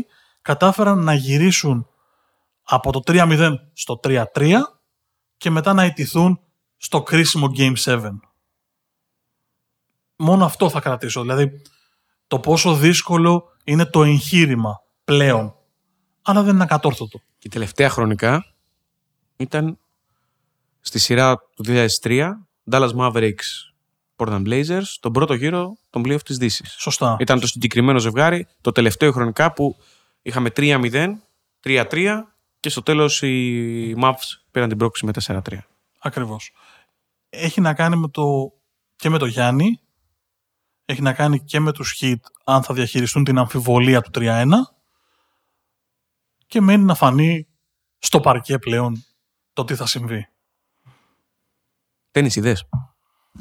κατάφεραν να γυρίσουν από το 3-0 στο 3-3 και μετά να ιτηθούν στο κρίσιμο Game 7. Μόνο αυτό θα κρατήσω. Δηλαδή το πόσο δύσκολο είναι το εγχείρημα πλέον. Αλλά δεν είναι ακατόρθωτο.
Και τελευταία χρονικά ήταν στη σειρά του 2003 Dallas Mavericks Portland Blazers τον πρώτο γύρο των playoff της Δύσης.
Σωστά.
Ήταν το συγκεκριμένο ζευγάρι το τελευταίο χρονικά που είχαμε 3-0, 3-3 και στο τέλος οι Mavs πήραν την πρόκληση με 4-3.
Ακριβώς. Έχει να κάνει με το, και με το Γιάννη, έχει να κάνει και με τους Heat αν θα διαχειριστούν την αμφιβολία του 3-1 και μένει να φανεί στο παρκέ πλέον το τι θα συμβεί.
Παίρνεις ιδέες.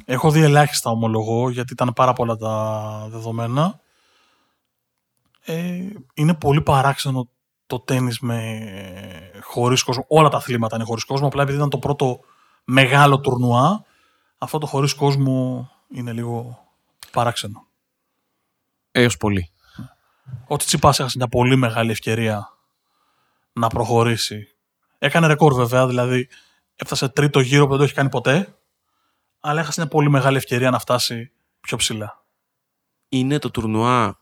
Έχω δει ελάχιστα ομολογώ γιατί ήταν πάρα πολλά τα δεδομένα. Ε, είναι πολύ παράξενο το τέννις με χωρίς κόσμο. Όλα τα αθλήματα είναι χωρίς κόσμο. Απλά επειδή ήταν το πρώτο μεγάλο τουρνουά, αυτό το χωρίς κόσμο είναι λίγο παράξενο.
Έως πολύ.
Ο Τσιπάς έχασε μια πολύ μεγάλη ευκαιρία να προχωρήσει. Έκανε ρεκόρ βέβαια, δηλαδή έφτασε τρίτο γύρο που δεν το έχει κάνει ποτέ αλλά έχασε μια πολύ μεγάλη ευκαιρία να φτάσει πιο ψηλά.
Είναι το τουρνουά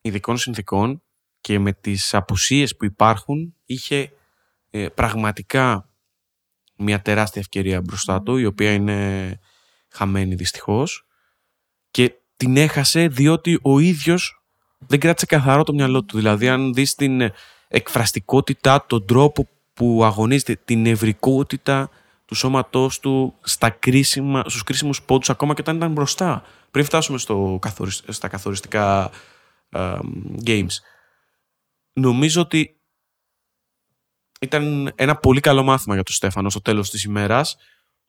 ειδικών συνθήκων και με τις απουσίες που υπάρχουν είχε ε, πραγματικά μια τεράστια ευκαιρία μπροστά του η οποία είναι χαμένη δυστυχώς και την έχασε διότι ο ίδιος δεν κράτησε καθαρό το μυαλό του. Δηλαδή αν δεις την εκφραστικότητα, τον τρόπο που αγωνίζεται, την νευρικότητα, του σώματός του στα κρίσιμα, στους κρίσιμους πόντους ακόμα και όταν ήταν μπροστά πριν φτάσουμε στο, στα καθοριστικά games. Νομίζω ότι ήταν ένα πολύ καλό μάθημα για τον Στέφανο στο τέλος της ημέρας,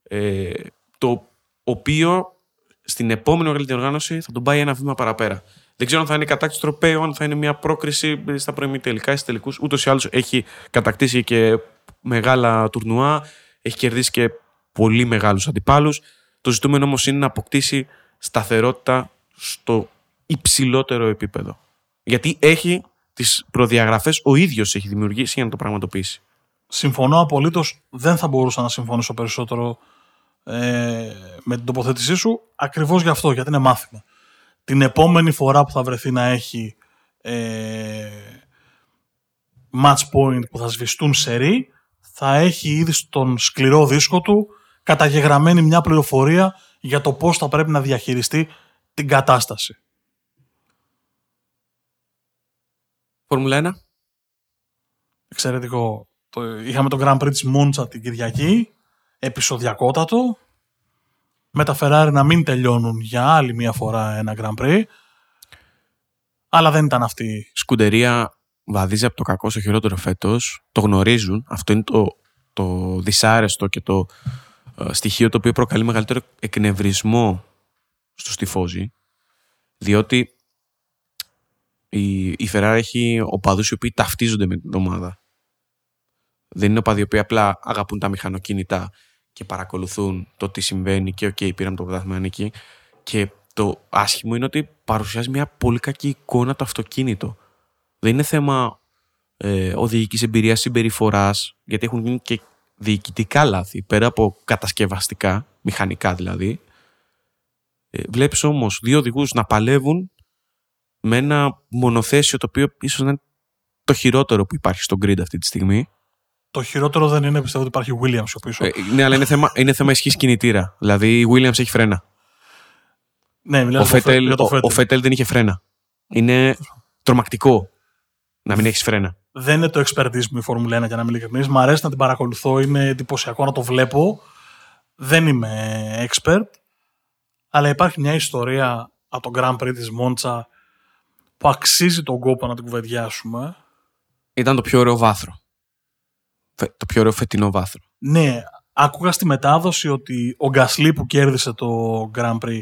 ε, το οποίο στην επόμενη μεγαλύτερη οργάνωση θα τον πάει ένα βήμα παραπέρα. Δεν ξέρω αν θα είναι κατάκτηση τροπέου, αν θα είναι μια πρόκριση στα τελικά ή τελικούς. Ούτως ή άλλως έχει κατακτήσει και μεγάλα τουρνουά, έχει κερδίσει και πολύ μεγάλους αντιπάλους. Το ζητούμενο όμως είναι να αποκτήσει σταθερότητα στο υψηλότερο επίπεδο. Γιατί έχει τις προδιαγραφές, ο ίδιος έχει δημιουργήσει για να το πραγματοποιήσει.
Συμφωνώ απολύτως. Δεν θα μπορούσα να συμφωνήσω περισσότερο ε, με την τοποθέτησή σου. Ακριβώς γι' αυτό, γιατί είναι μάθημα. Την επόμενη φορά που θα βρεθεί να έχει ε, match point που θα σβηστούν σερή, θα έχει ήδη στον σκληρό δίσκο του καταγεγραμμένη μια πληροφορία για το πώς θα πρέπει να διαχειριστεί την κατάσταση.
Φόρμουλα 1.
Εξαιρετικό. Το, είχαμε το Grand Prix της Μόντσα την Κυριακή, επεισοδιακότατο. Με τα Ferrari να μην τελειώνουν για άλλη μια φορά ένα Grand Prix. Αλλά δεν ήταν αυτή.
Σκουντερία βαδίζει από το κακό στο χειρότερο φέτος. Το γνωρίζουν. Αυτό είναι το, το δυσάρεστο και το ε, στοιχείο το οποίο προκαλεί μεγαλύτερο εκνευρισμό στους τιφόζι. Διότι η, η Ferrari έχει οπαδούς οι οποίοι ταυτίζονται με την ομάδα. Δεν είναι οπαδοί οι οποίοι απλά αγαπούν τα μηχανοκίνητα και παρακολουθούν το τι συμβαίνει και OK, okay, πήραμε το πρωτάθλημα εκεί. Και το άσχημο είναι ότι παρουσιάζει μια πολύ κακή εικόνα το αυτοκίνητο. Δεν είναι θέμα ε, οδηγικής εμπειρίας συμπεριφοράς, γιατί έχουν γίνει και διοικητικά λάθη, πέρα από κατασκευαστικά, μηχανικά δηλαδή. Ε, βλέπεις όμως δύο οδηγούς να παλεύουν με ένα μονοθέσιο το οποίο ίσως είναι το χειρότερο που υπάρχει στον grid αυτή τη στιγμή.
Το χειρότερο δεν είναι, πιστεύω ότι υπάρχει Williams ο πίσω. Ε,
ναι, αλλά είναι θέμα, είναι θέμα ισχύς κινητήρα. Δηλαδή η Williams έχει φρένα.
Ναι, ο,
Φέτελ, ο, ο Φέτελ δεν είχε φρένα. Είναι τρομακτικό να μην έχεις φρένα.
Δεν είναι το expertise μου η Φόρμουλα 1 για να είμαι ειλικρινής. Μ' αρέσει να την παρακολουθώ, είναι εντυπωσιακό να το βλέπω. Δεν είμαι expert. Αλλά υπάρχει μια ιστορία από το Grand Prix της Μόντσα που αξίζει τον κόπο να την κουβεντιάσουμε.
Ήταν το πιο ωραίο βάθρο. Το πιο ωραίο φετινό βάθρο.
Ναι, άκουγα στη μετάδοση ότι ο Γκασλί που κέρδισε το Grand Prix,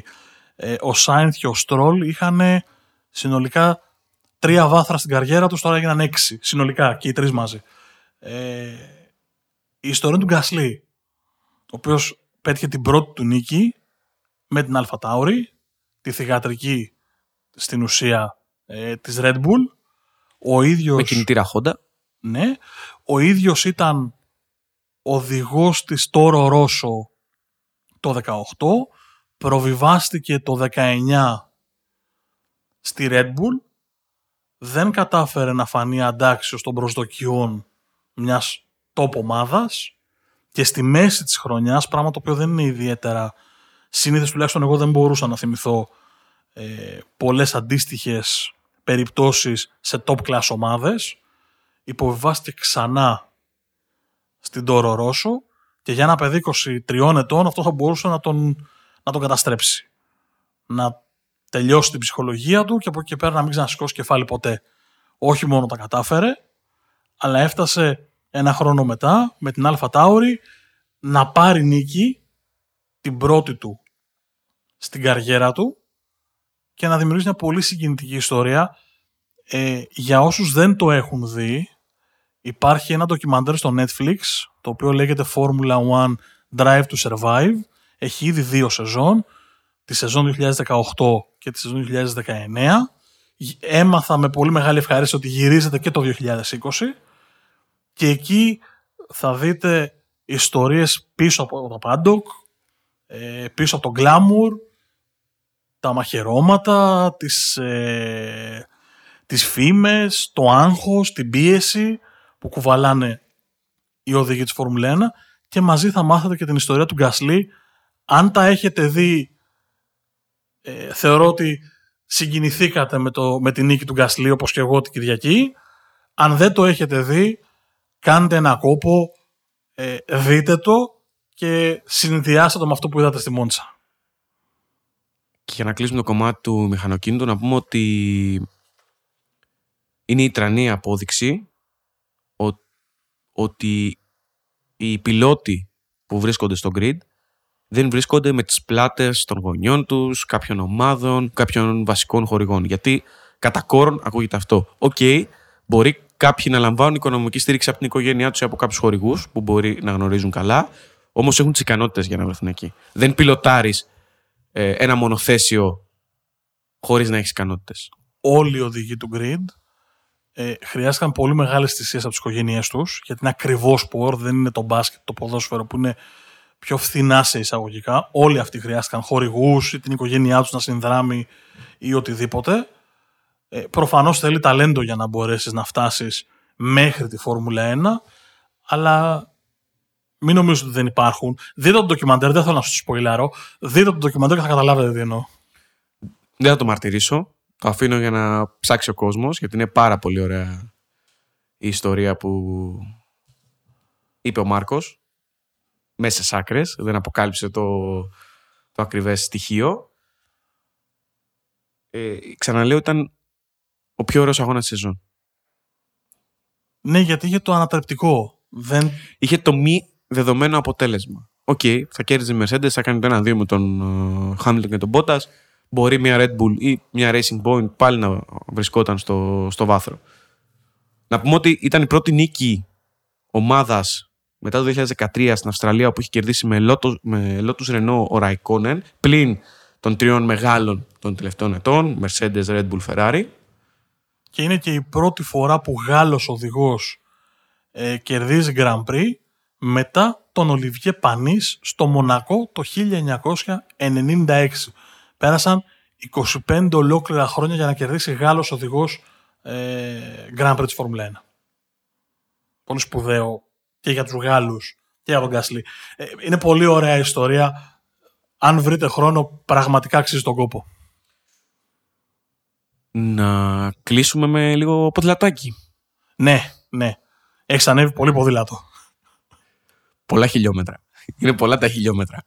ε, ο Σάινθ και ο Στρόλ είχαν συνολικά τρία βάθρα στην καριέρα τους, τώρα έγιναν έξι συνολικά και οι τρεις μαζί. Ε, η ιστορία του Γκασλί, ο οποίος πέτυχε την πρώτη του νίκη με την Αλφα Τάουρι, τη θηγατρική στην ουσία ε, της Red Bull. Ο ίδιος,
με κινητήρα Honda.
Ναι. Ο ίδιος ήταν οδηγός της Toro Rosso το 18, προβιβάστηκε το 19 στη Red Bull δεν κατάφερε να φανεί αντάξιος των προσδοκιών μιας top ομάδας και στη μέση της χρονιάς, πράγμα το οποίο δεν είναι ιδιαίτερα συνήθως τουλάχιστον εγώ δεν μπορούσα να θυμηθώ ε, πολλές αντίστοιχες περιπτώσεις σε top class ομάδες υποβιβάστηκε ξανά στην Τόρο Ρώσο και για ένα παιδί 23 ετών αυτό θα μπορούσε να τον, να τον καταστρέψει. Να τελειώσει την ψυχολογία του και από εκεί και πέρα να μην ξανασηκώσει κεφάλι ποτέ. Όχι μόνο τα κατάφερε, αλλά έφτασε ένα χρόνο μετά με την Αλφα Τάουρι να πάρει νίκη την πρώτη του στην καριέρα του και να δημιουργήσει μια πολύ συγκινητική ιστορία. Ε, για όσους δεν το έχουν δει, υπάρχει ένα ντοκιμαντέρ στο Netflix, το οποίο λέγεται Formula One Drive to Survive. Έχει ήδη δύο σεζόν, τη σεζόν 2018 και τη σεζόν 2019. Έμαθα με πολύ μεγάλη ευχαρίστηση ότι γυρίζεται και το 2020 και εκεί θα δείτε ιστορίες πίσω από το Πάντοκ, ε, πίσω από τον Glamour, τα μαχαιρώματα, τις, ε, τις φήμες, το άγχος, την πίεση που κουβαλάνε οι οδηγοί της Φόρμουλα 1 και μαζί θα μάθετε και την ιστορία του Γκασλή. Αν τα έχετε δει ε, θεωρώ ότι συγκινηθήκατε με, το, με την νίκη του Γκασλή όπως και εγώ την Κυριακή. Αν δεν το έχετε δει, κάντε ένα κόπο, ε, δείτε το και συνδυάστε το με αυτό που είδατε στη Μόντσα.
Και για να κλείσουμε το κομμάτι του μηχανοκίνητου, να πούμε ότι είναι η τρανή απόδειξη ότι οι πιλότοι που βρίσκονται στο grid δεν βρίσκονται με τις πλάτες των γονιών τους, κάποιων ομάδων, κάποιων βασικών χορηγών. Γιατί κατά κόρον ακούγεται αυτό. Οκ, μπορεί κάποιοι να λαμβάνουν οικονομική στήριξη από την οικογένειά τους ή από κάποιους χορηγούς που μπορεί να γνωρίζουν καλά, όμως έχουν τις ικανότητες για να βρεθούν εκεί. Δεν πιλωτάρεις ε, ένα μονοθέσιο χωρίς να έχεις ικανότητες.
Όλοι οι οδηγοί του grid ε, χρειάστηκαν πολύ μεγάλες θυσίες από τις οικογένειές τους, γιατί είναι ακριβό σπορ, δεν είναι το μπάσκετ, το ποδόσφαιρο που είναι πιο φθηνά σε εισαγωγικά. Όλοι αυτοί χρειάστηκαν χορηγούς ή την οικογένειά τους να συνδράμει ή οτιδήποτε. Ε, Προφανώς θέλει ταλέντο για να μπορέσεις να φτάσεις μέχρι τη Φόρμουλα 1, αλλά μην νομίζω ότι δεν υπάρχουν. Δείτε το ντοκιμαντέρ, δεν θέλω να σου σποιλάρω. Δείτε το ντοκιμαντέρ και θα καταλάβετε τι εννοώ.
Δεν θα το μαρτυρήσω. Το αφήνω για να ψάξει ο κόσμος, γιατί είναι πάρα πολύ ωραία η ιστορία που είπε ο Μάρκος μέσα στι άκρες. Δεν αποκάλυψε το, το ακριβές στοιχείο. Ε, ξαναλέω, ήταν ο πιο ωραίος αγώνας της σεζόν.
Ναι, γιατί είχε το ανατρεπτικό. Δεν...
Είχε το μη δεδομένο αποτέλεσμα. OK, okay, θα κέρδιζε η Mercedes, θα κάνει το ένα-δύο με τον Χάμιλτον και τον Bottas. Μπορεί μια Red Bull ή μια Racing Point πάλι να βρισκόταν στο, στο βάθρο. Να πούμε ότι ήταν η πρώτη νίκη ομάδας μετά το 2013 στην Αυστραλία που είχε κερδίσει με Lotus, με Lotus Renault ο Raikkonen πλην των τριών μεγάλων των τελευταίων ετών Mercedes, Red Bull, Ferrari
και είναι και η πρώτη φορά που Γάλλος οδηγός ε, κερδίζει Grand Prix μετά τον Ολιβιέ Πανής στο Μονακό το 1996. Πέρασαν 25 ολόκληρα χρόνια για να κερδίσει Γάλλος οδηγός ε, Grand Prix της Φόρμουλα 1. Πολύ σπουδαίο και για τους Γάλλους και για τον Γκάσλι. Ε, είναι πολύ ωραία ιστορία. Αν βρείτε χρόνο, πραγματικά αξίζει τον κόπο.
Να κλείσουμε με λίγο ποδηλατάκι.
Ναι, ναι. Έχεις ανέβει πολύ ποδήλατο.
Πολλά χιλιόμετρα. Είναι πολλά τα χιλιόμετρα.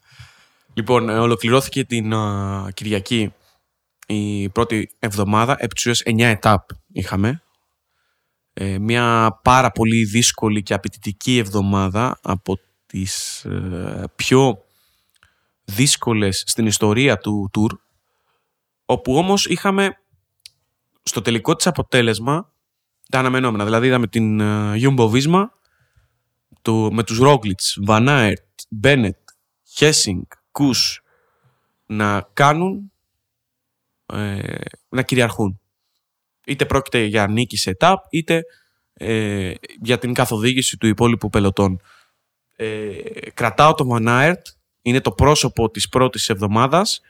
Λοιπόν, ε, ολοκληρώθηκε την Κυριακή η πρώτη εβδομάδα. Επί 9 ετάπ είχαμε. Ε, μια πάρα πολύ δύσκολη και απαιτητική εβδομάδα από τις ε, πιο δύσκολες στην ιστορία του tour όπου όμως είχαμε στο τελικό της αποτέλεσμα τα αναμενόμενα. Δηλαδή είδαμε την uh, Jumbo Visma το, με τους Roglic, Van Aert, Bennett, Hessing, Kus να κάνουν ε, να κυριαρχούν. Είτε πρόκειται για νίκη σε etap, είτε ε, για την καθοδήγηση του υπόλοιπου πελωτών. Ε, κρατάω το Van Aert, είναι το πρόσωπο της πρώτης εβδομάδας,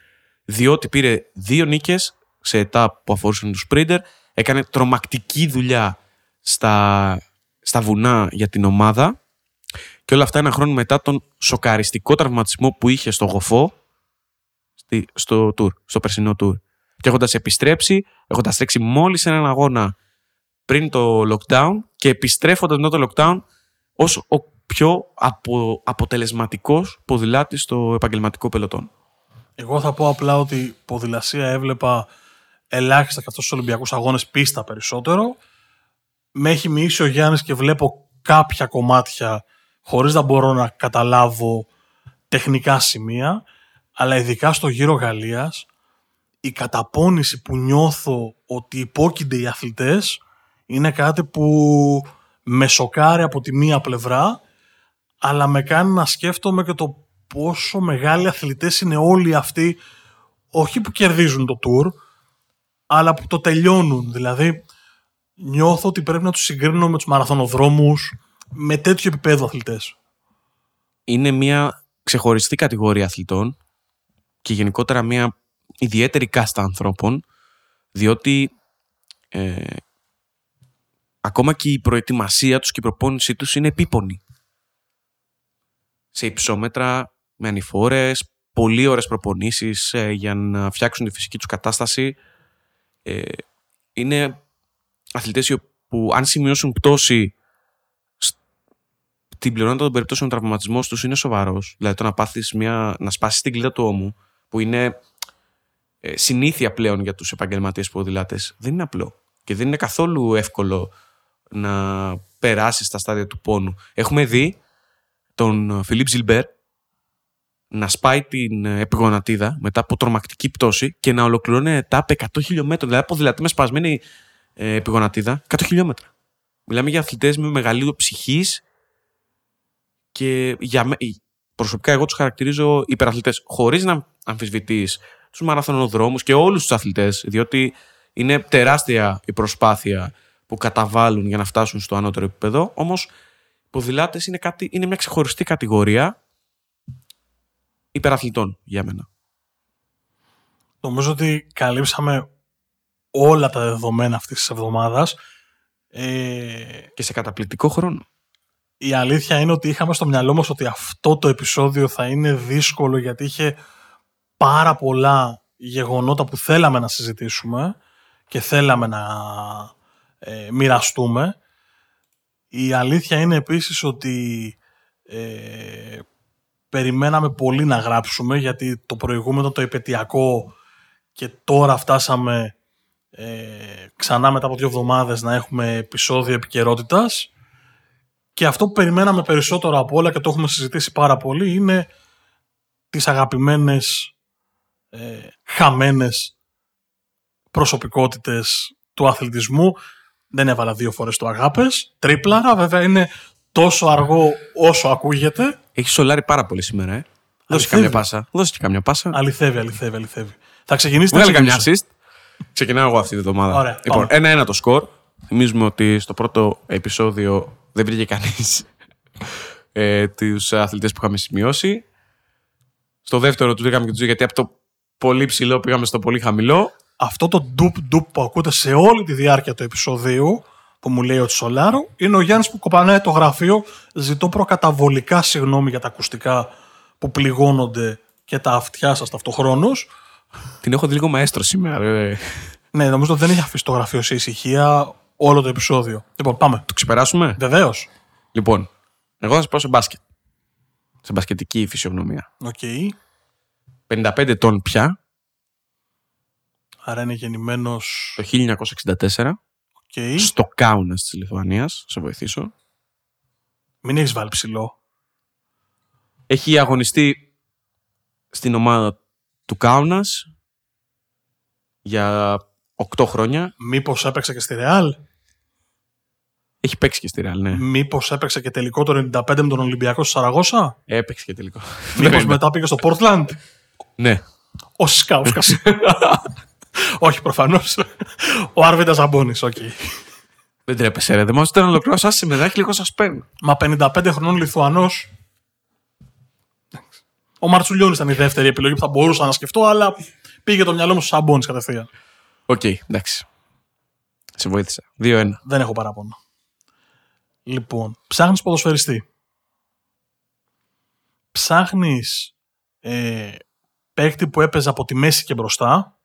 διότι πήρε δύο νίκες σε ετάπ που αφορούσαν τους Sprinter. Έκανε τρομακτική δουλειά στα, στα βουνά για την ομάδα. Και όλα αυτά ένα χρόνο μετά τον σοκαριστικό τραυματισμό που είχε στο Γοφό στο, tour, στο περσινό tour. Και έχοντας επιστρέψει, έχοντας τρέξει μόλις έναν αγώνα πριν το lockdown και επιστρέφοντας μετά το lockdown ως ο πιο απο, αποτελεσματικός ποδηλάτης στο επαγγελματικό πελωτόν.
Εγώ θα πω απλά ότι ποδηλασία έβλεπα ελάχιστα και αυτός στους Ολυμπιακούς Αγώνες πίστα περισσότερο. Με έχει μοιήσει ο Γιάννης και βλέπω κάποια κομμάτια χωρίς να μπορώ να καταλάβω τεχνικά σημεία. Αλλά ειδικά στο γύρο Γαλλίας η καταπώνηση που νιώθω ότι υπόκεινται οι αθλητές είναι κάτι που με σοκάρει από τη μία πλευρά αλλά με κάνει να σκέφτομαι και το πόσο μεγάλοι αθλητές είναι όλοι αυτοί όχι που κερδίζουν το tour αλλά που το τελειώνουν. Δηλαδή, νιώθω ότι πρέπει να τους συγκρίνω με τους μαραθωνοδρόμους με τέτοιο επίπεδο αθλητές.
Είναι μια ξεχωριστή κατηγορία αθλητών και γενικότερα μια ιδιαίτερη κάστα ανθρώπων, διότι ε, ακόμα και η προετοιμασία τους και η προπόνησή τους είναι επίπονη. Σε υψόμετρα, με ανηφόρες, πολύ ώρες προπονήσεις ε, για να φτιάξουν τη φυσική τους κατάσταση ε, είναι αθλητές που αν σημειώσουν πτώση την πλειονότητα των περιπτώσεων ο τραυματισμός τους είναι σοβαρός. Δηλαδή το να πάθεις μια. να σπάσεις την κλίδα του ώμου, που είναι ε, συνήθεια πλέον για τους επαγγελματίες ποδηλάτε, δεν είναι απλό. Και δεν είναι καθόλου εύκολο να περάσεις στα στάδια του πόνου. Έχουμε δει τον Φιλίπ Ζιλμπέρ να σπάει την επιγονατίδα μετά από τρομακτική πτώση και να ολοκληρώνει τα 100 χιλιόμετρα. Δηλαδή, ποδηλατή με σπασμένη ε, επιγονατίδα 100 χιλιόμετρα. Μιλάμε για αθλητές με μεγαλύτερο ψυχής και για με... προσωπικά εγώ τους χαρακτηρίζω υπεραθλητές. Χωρίς να αμφισβητείς τους μαραθωνοδρόμους και όλους τους αθλητές, διότι είναι τεράστια η προσπάθεια που καταβάλουν για να φτάσουν στο ανώτερο επίπεδο. Όμως, οι ποδηλάτες είναι, είναι μια ξεχωριστή κατηγορία υπεραθλητών για μένα.
Νομίζω ότι καλύψαμε όλα τα δεδομένα αυτής της εβδομάδας.
Ε... Και σε καταπληκτικό χρόνο.
Η αλήθεια είναι ότι είχαμε στο μυαλό μας ότι αυτό το επεισόδιο θα είναι δύσκολο γιατί είχε πάρα πολλά γεγονότα που θέλαμε να συζητήσουμε και θέλαμε να ε, μοιραστούμε. Η αλήθεια είναι επίσης ότι ε, περιμέναμε πολύ να γράψουμε γιατί το προηγούμενο το επαιτειακό και τώρα φτάσαμε ε, ξανά μετά από δύο εβδομάδες να έχουμε επεισόδιο επικαιρότητας. Και αυτό που περιμέναμε περισσότερο από όλα και το έχουμε συζητήσει πάρα πολύ είναι τις αγαπημένες ε, χαμένες προσωπικότητες του αθλητισμού δεν έβαλα δύο φορές το αγάπες τρίπλα βέβαια είναι τόσο αργό όσο ακούγεται
έχει σολάρει πάρα πολύ σήμερα, ε. Δώσε καμιά πάσα. Δώσε και καμιά πάσα.
Αληθεύει, αληθεύει, αληθεύει. Θα ξεκινήσει
Βγάλε καμιά assist. Ξεκινάω εγώ αυτή τη βδομάδα.
Ωραία,
λοιπόν, ένα-ένα το σκορ. Θυμίζουμε ότι στο πρώτο επεισόδιο δεν βρήκε κανείς ε, τους αθλητές που είχαμε σημειώσει. Στο δεύτερο του βρήκαμε και τους γιατί από το πολύ ψηλό πήγαμε στο πολύ χαμηλό.
Αυτό το ντουπ ντουπ που ακούτε σε όλη τη διάρκεια του επεισοδίου που μου λέει ότι Σολάρου είναι ο Γιάννης που κοπανάει το γραφείο. Ζητώ προκαταβολικά συγγνώμη για τα ακουστικά που πληγώνονται και τα αυτιά σας ταυτοχρόνως.
Την έχω δει λίγο μαέστρο σήμερα, βέβαια.
Ναι, νομίζω ότι δεν έχει αφήσει το γραφείο σε ησυχία όλο το επεισόδιο. Λοιπόν, πάμε.
Το ξεπεράσουμε;
Βεβαίως.
Λοιπόν, εγώ θα σα πω σε μπάσκετ. Σε μπασκετική φυσιογνωμία.
OK. Okay.
55 ετών πια.
Άρα είναι γεννημένος.
Το 1964
okay.
στο Κάουνας της Λιθουανίας. Σε βοηθήσω.
Μην έχεις βάλει ψηλό.
Έχει αγωνιστεί στην ομάδα του Κάουνας για 8 χρόνια.
Μήπως έπαιξε και στη Ρεάλ;
Έχει παίξει και στη Ρεάλ, ναι.
Μήπως έπαιξε και τελικό το 95 με τον Ολυμπιακό στο Σαραγώσα;
Έπαιξε και τελικό.
Μήπως μετά πήγε στο Πόρτλαντ.
Ναι.
Ο Σκάουσκας. Όχι, προφανώς. Ο Άρβιντα Ζαμπόνι, οκ.
Δεν τρέπεσαι, ρε. Δεν μα να ολοκληρώσω σήμερα, έχει λίγο σας παίρνει.
Μα 55 χρονών Λιθουανός. Ο Μαρτσουλιώνης ήταν η δεύτερη επιλογή που θα μπορούσα να σκεφτώ, αλλά πήγε το μυαλό μου στο Σαμπόνις κατευθείαν.
OK, okay, εντάξει. Σε βοήθησα. 2-1.
Δεν έχω παράπονο. Λοιπόν, ψάχνεις ποδοσφαιριστή. Ψάχνεις ε, παίκτη που έπαιζε από τη μέση και μπροστά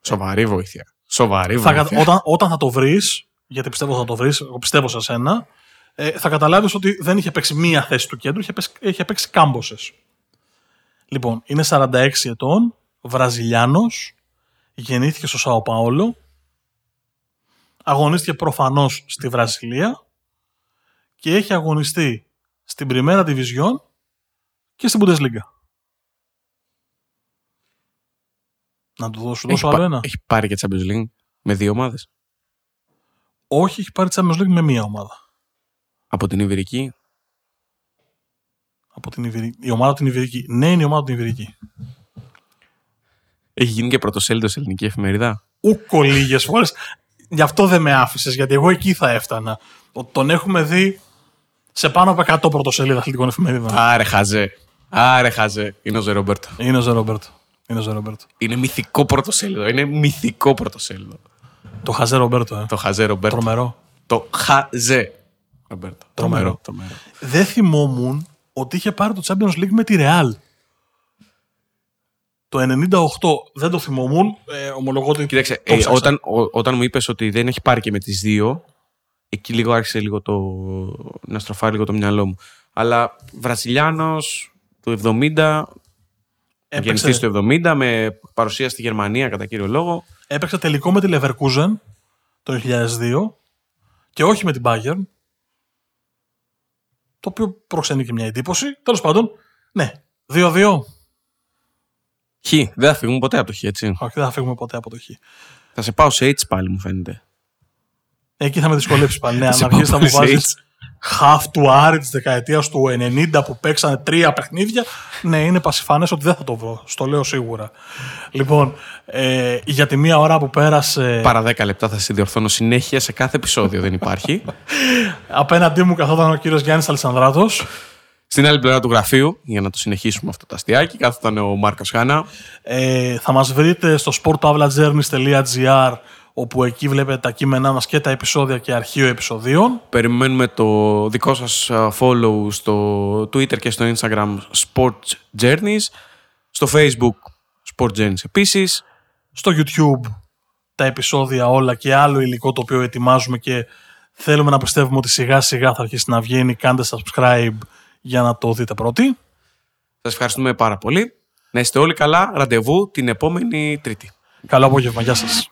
Σοβαρή βοήθεια. Σοβαρή βοήθεια.
Θα, όταν, όταν θα το βρεις, γιατί πιστεύω θα το βρεις, εγώ πιστεύω σε σένα, ε, θα καταλάβεις ότι δεν είχε παίξει μία θέση του κέντρου, είχε παίξει, είχε παίξει κάμποσε. Λοιπόν, είναι 46 ετών, Βραζιλιάνος, γεννήθηκε στο Σαο Παόλο, αγωνίστηκε προφανώς στη Βραζιλία και έχει αγωνιστεί στην Πριμέρα Division και στην Bundesliga. Να του δώσω, δώσω άλλο ένα.
Έχει πάρει και Champions League με δύο ομάδες;
Όχι, έχει πάρει Champions League με μία ομάδα.
Από την Ιβηρική.
Από την Ιβηρική. Η ομάδα την Ιβηρική. Ναι, είναι η ομάδα την Ιβηρική.
Έχει γίνει και πρωτοσέλιδος σε ελληνική εφημερίδα;
Ούκο λίγες φορές. Γι' αυτό δεν με άφησες, γιατί εγώ εκεί θα έφτανα. Τον έχουμε δει σε πάνω από 100 πρωτοσέλιδα αθλητικών εφημερίδων.
Άρε χαζέ. Άρε χαζέ. Είναι ο Ζερόμπερτο.
Είναι ο Ζερόμπερτο. Είναι ο Ρομπέρτο.
Είναι μυθικό πρωτοσέλιδο. Είναι μυθικό πρωτοσέλιδο.
Το Χαζέ Ρομπέρτο, ε.
Το Χαζέ Ρομπέρτο.
Τρομερό.
Το Χαζέ Ρομπέρτο.
Τρομερό. Τρομερό. Δεν θυμόμουν ότι είχε πάρει το Champions League με τη Real. Το 98 δεν το θυμόμουν. Ε, ομολογώ ότι.
Κοίταξε, ε, όταν, όταν μου είπες ότι δεν έχει πάρει και με τις δύο, εκεί λίγο άρχισε λίγο το, να στροφάρει λίγο το μυαλό μου. Αλλά Βραζιλιάνος του 70 Γεννηθεί το 70 με παρουσία στη Γερμανία κατά κύριο λόγο.
Έπαιξε τελικό με τη Leverkusen το 2002 και όχι με την Bayern. Το οποίο προξενεί και μια εντύπωση. Τέλος πάντων, ναι, 2-2.
Χ. Δεν θα φύγουμε ποτέ από το Χ, έτσι.
Όχι, δεν θα φύγουμε ποτέ από το Χ.
Θα σε πάω σε H πάλι, μου φαίνεται.
Εκεί θα με δυσκολεύσει πάλι. Ναι,
Θα σε
αν αρχίσεις
πάω
να μου
σε
βάζεις
H.
half του Άρη της δεκαετίας του 90 που παίξανε τρία παιχνίδια. Ναι, είναι πασιφανές ότι δεν θα το βρω. Στο λέω σίγουρα. Λοιπόν, ε, για τη μία ώρα που πέρασε.
Παρά 10 λεπτά θα σε διορθώνω συνέχεια σε κάθε επεισόδιο, δεν υπάρχει.
Απέναντί μου καθόταν ο κύριος Γιάννης Αλισανδράτο.
Στην άλλη πλευρά του γραφείου, για να το συνεχίσουμε αυτό το αστιάκι, κάθονταν ο Μάρκος Χάνα.
Ε, θα μας βρείτε στο sportpavlajourneys.gr όπου εκεί βλέπετε τα κείμενά μας και τα επεισόδια και αρχείο επεισοδίων.
Περιμένουμε το δικό σας α, follow στο Twitter και στο Instagram Sports Journeys. Στο Facebook Sport Journeys επίσης.
Στο YouTube τα επεισόδια όλα και άλλο υλικό το οποίο ετοιμάζουμε και θέλουμε να πιστεύουμε ότι σιγά σιγά θα αρχίσει να βγαίνει. Κάντε subscribe για να το δείτε πρώτοι.
Σας ευχαριστούμε πάρα πολύ. Να είστε όλοι καλά. Ραντεβού την επόμενη Τρίτη.
Καλό απόγευμα. Γεια σας.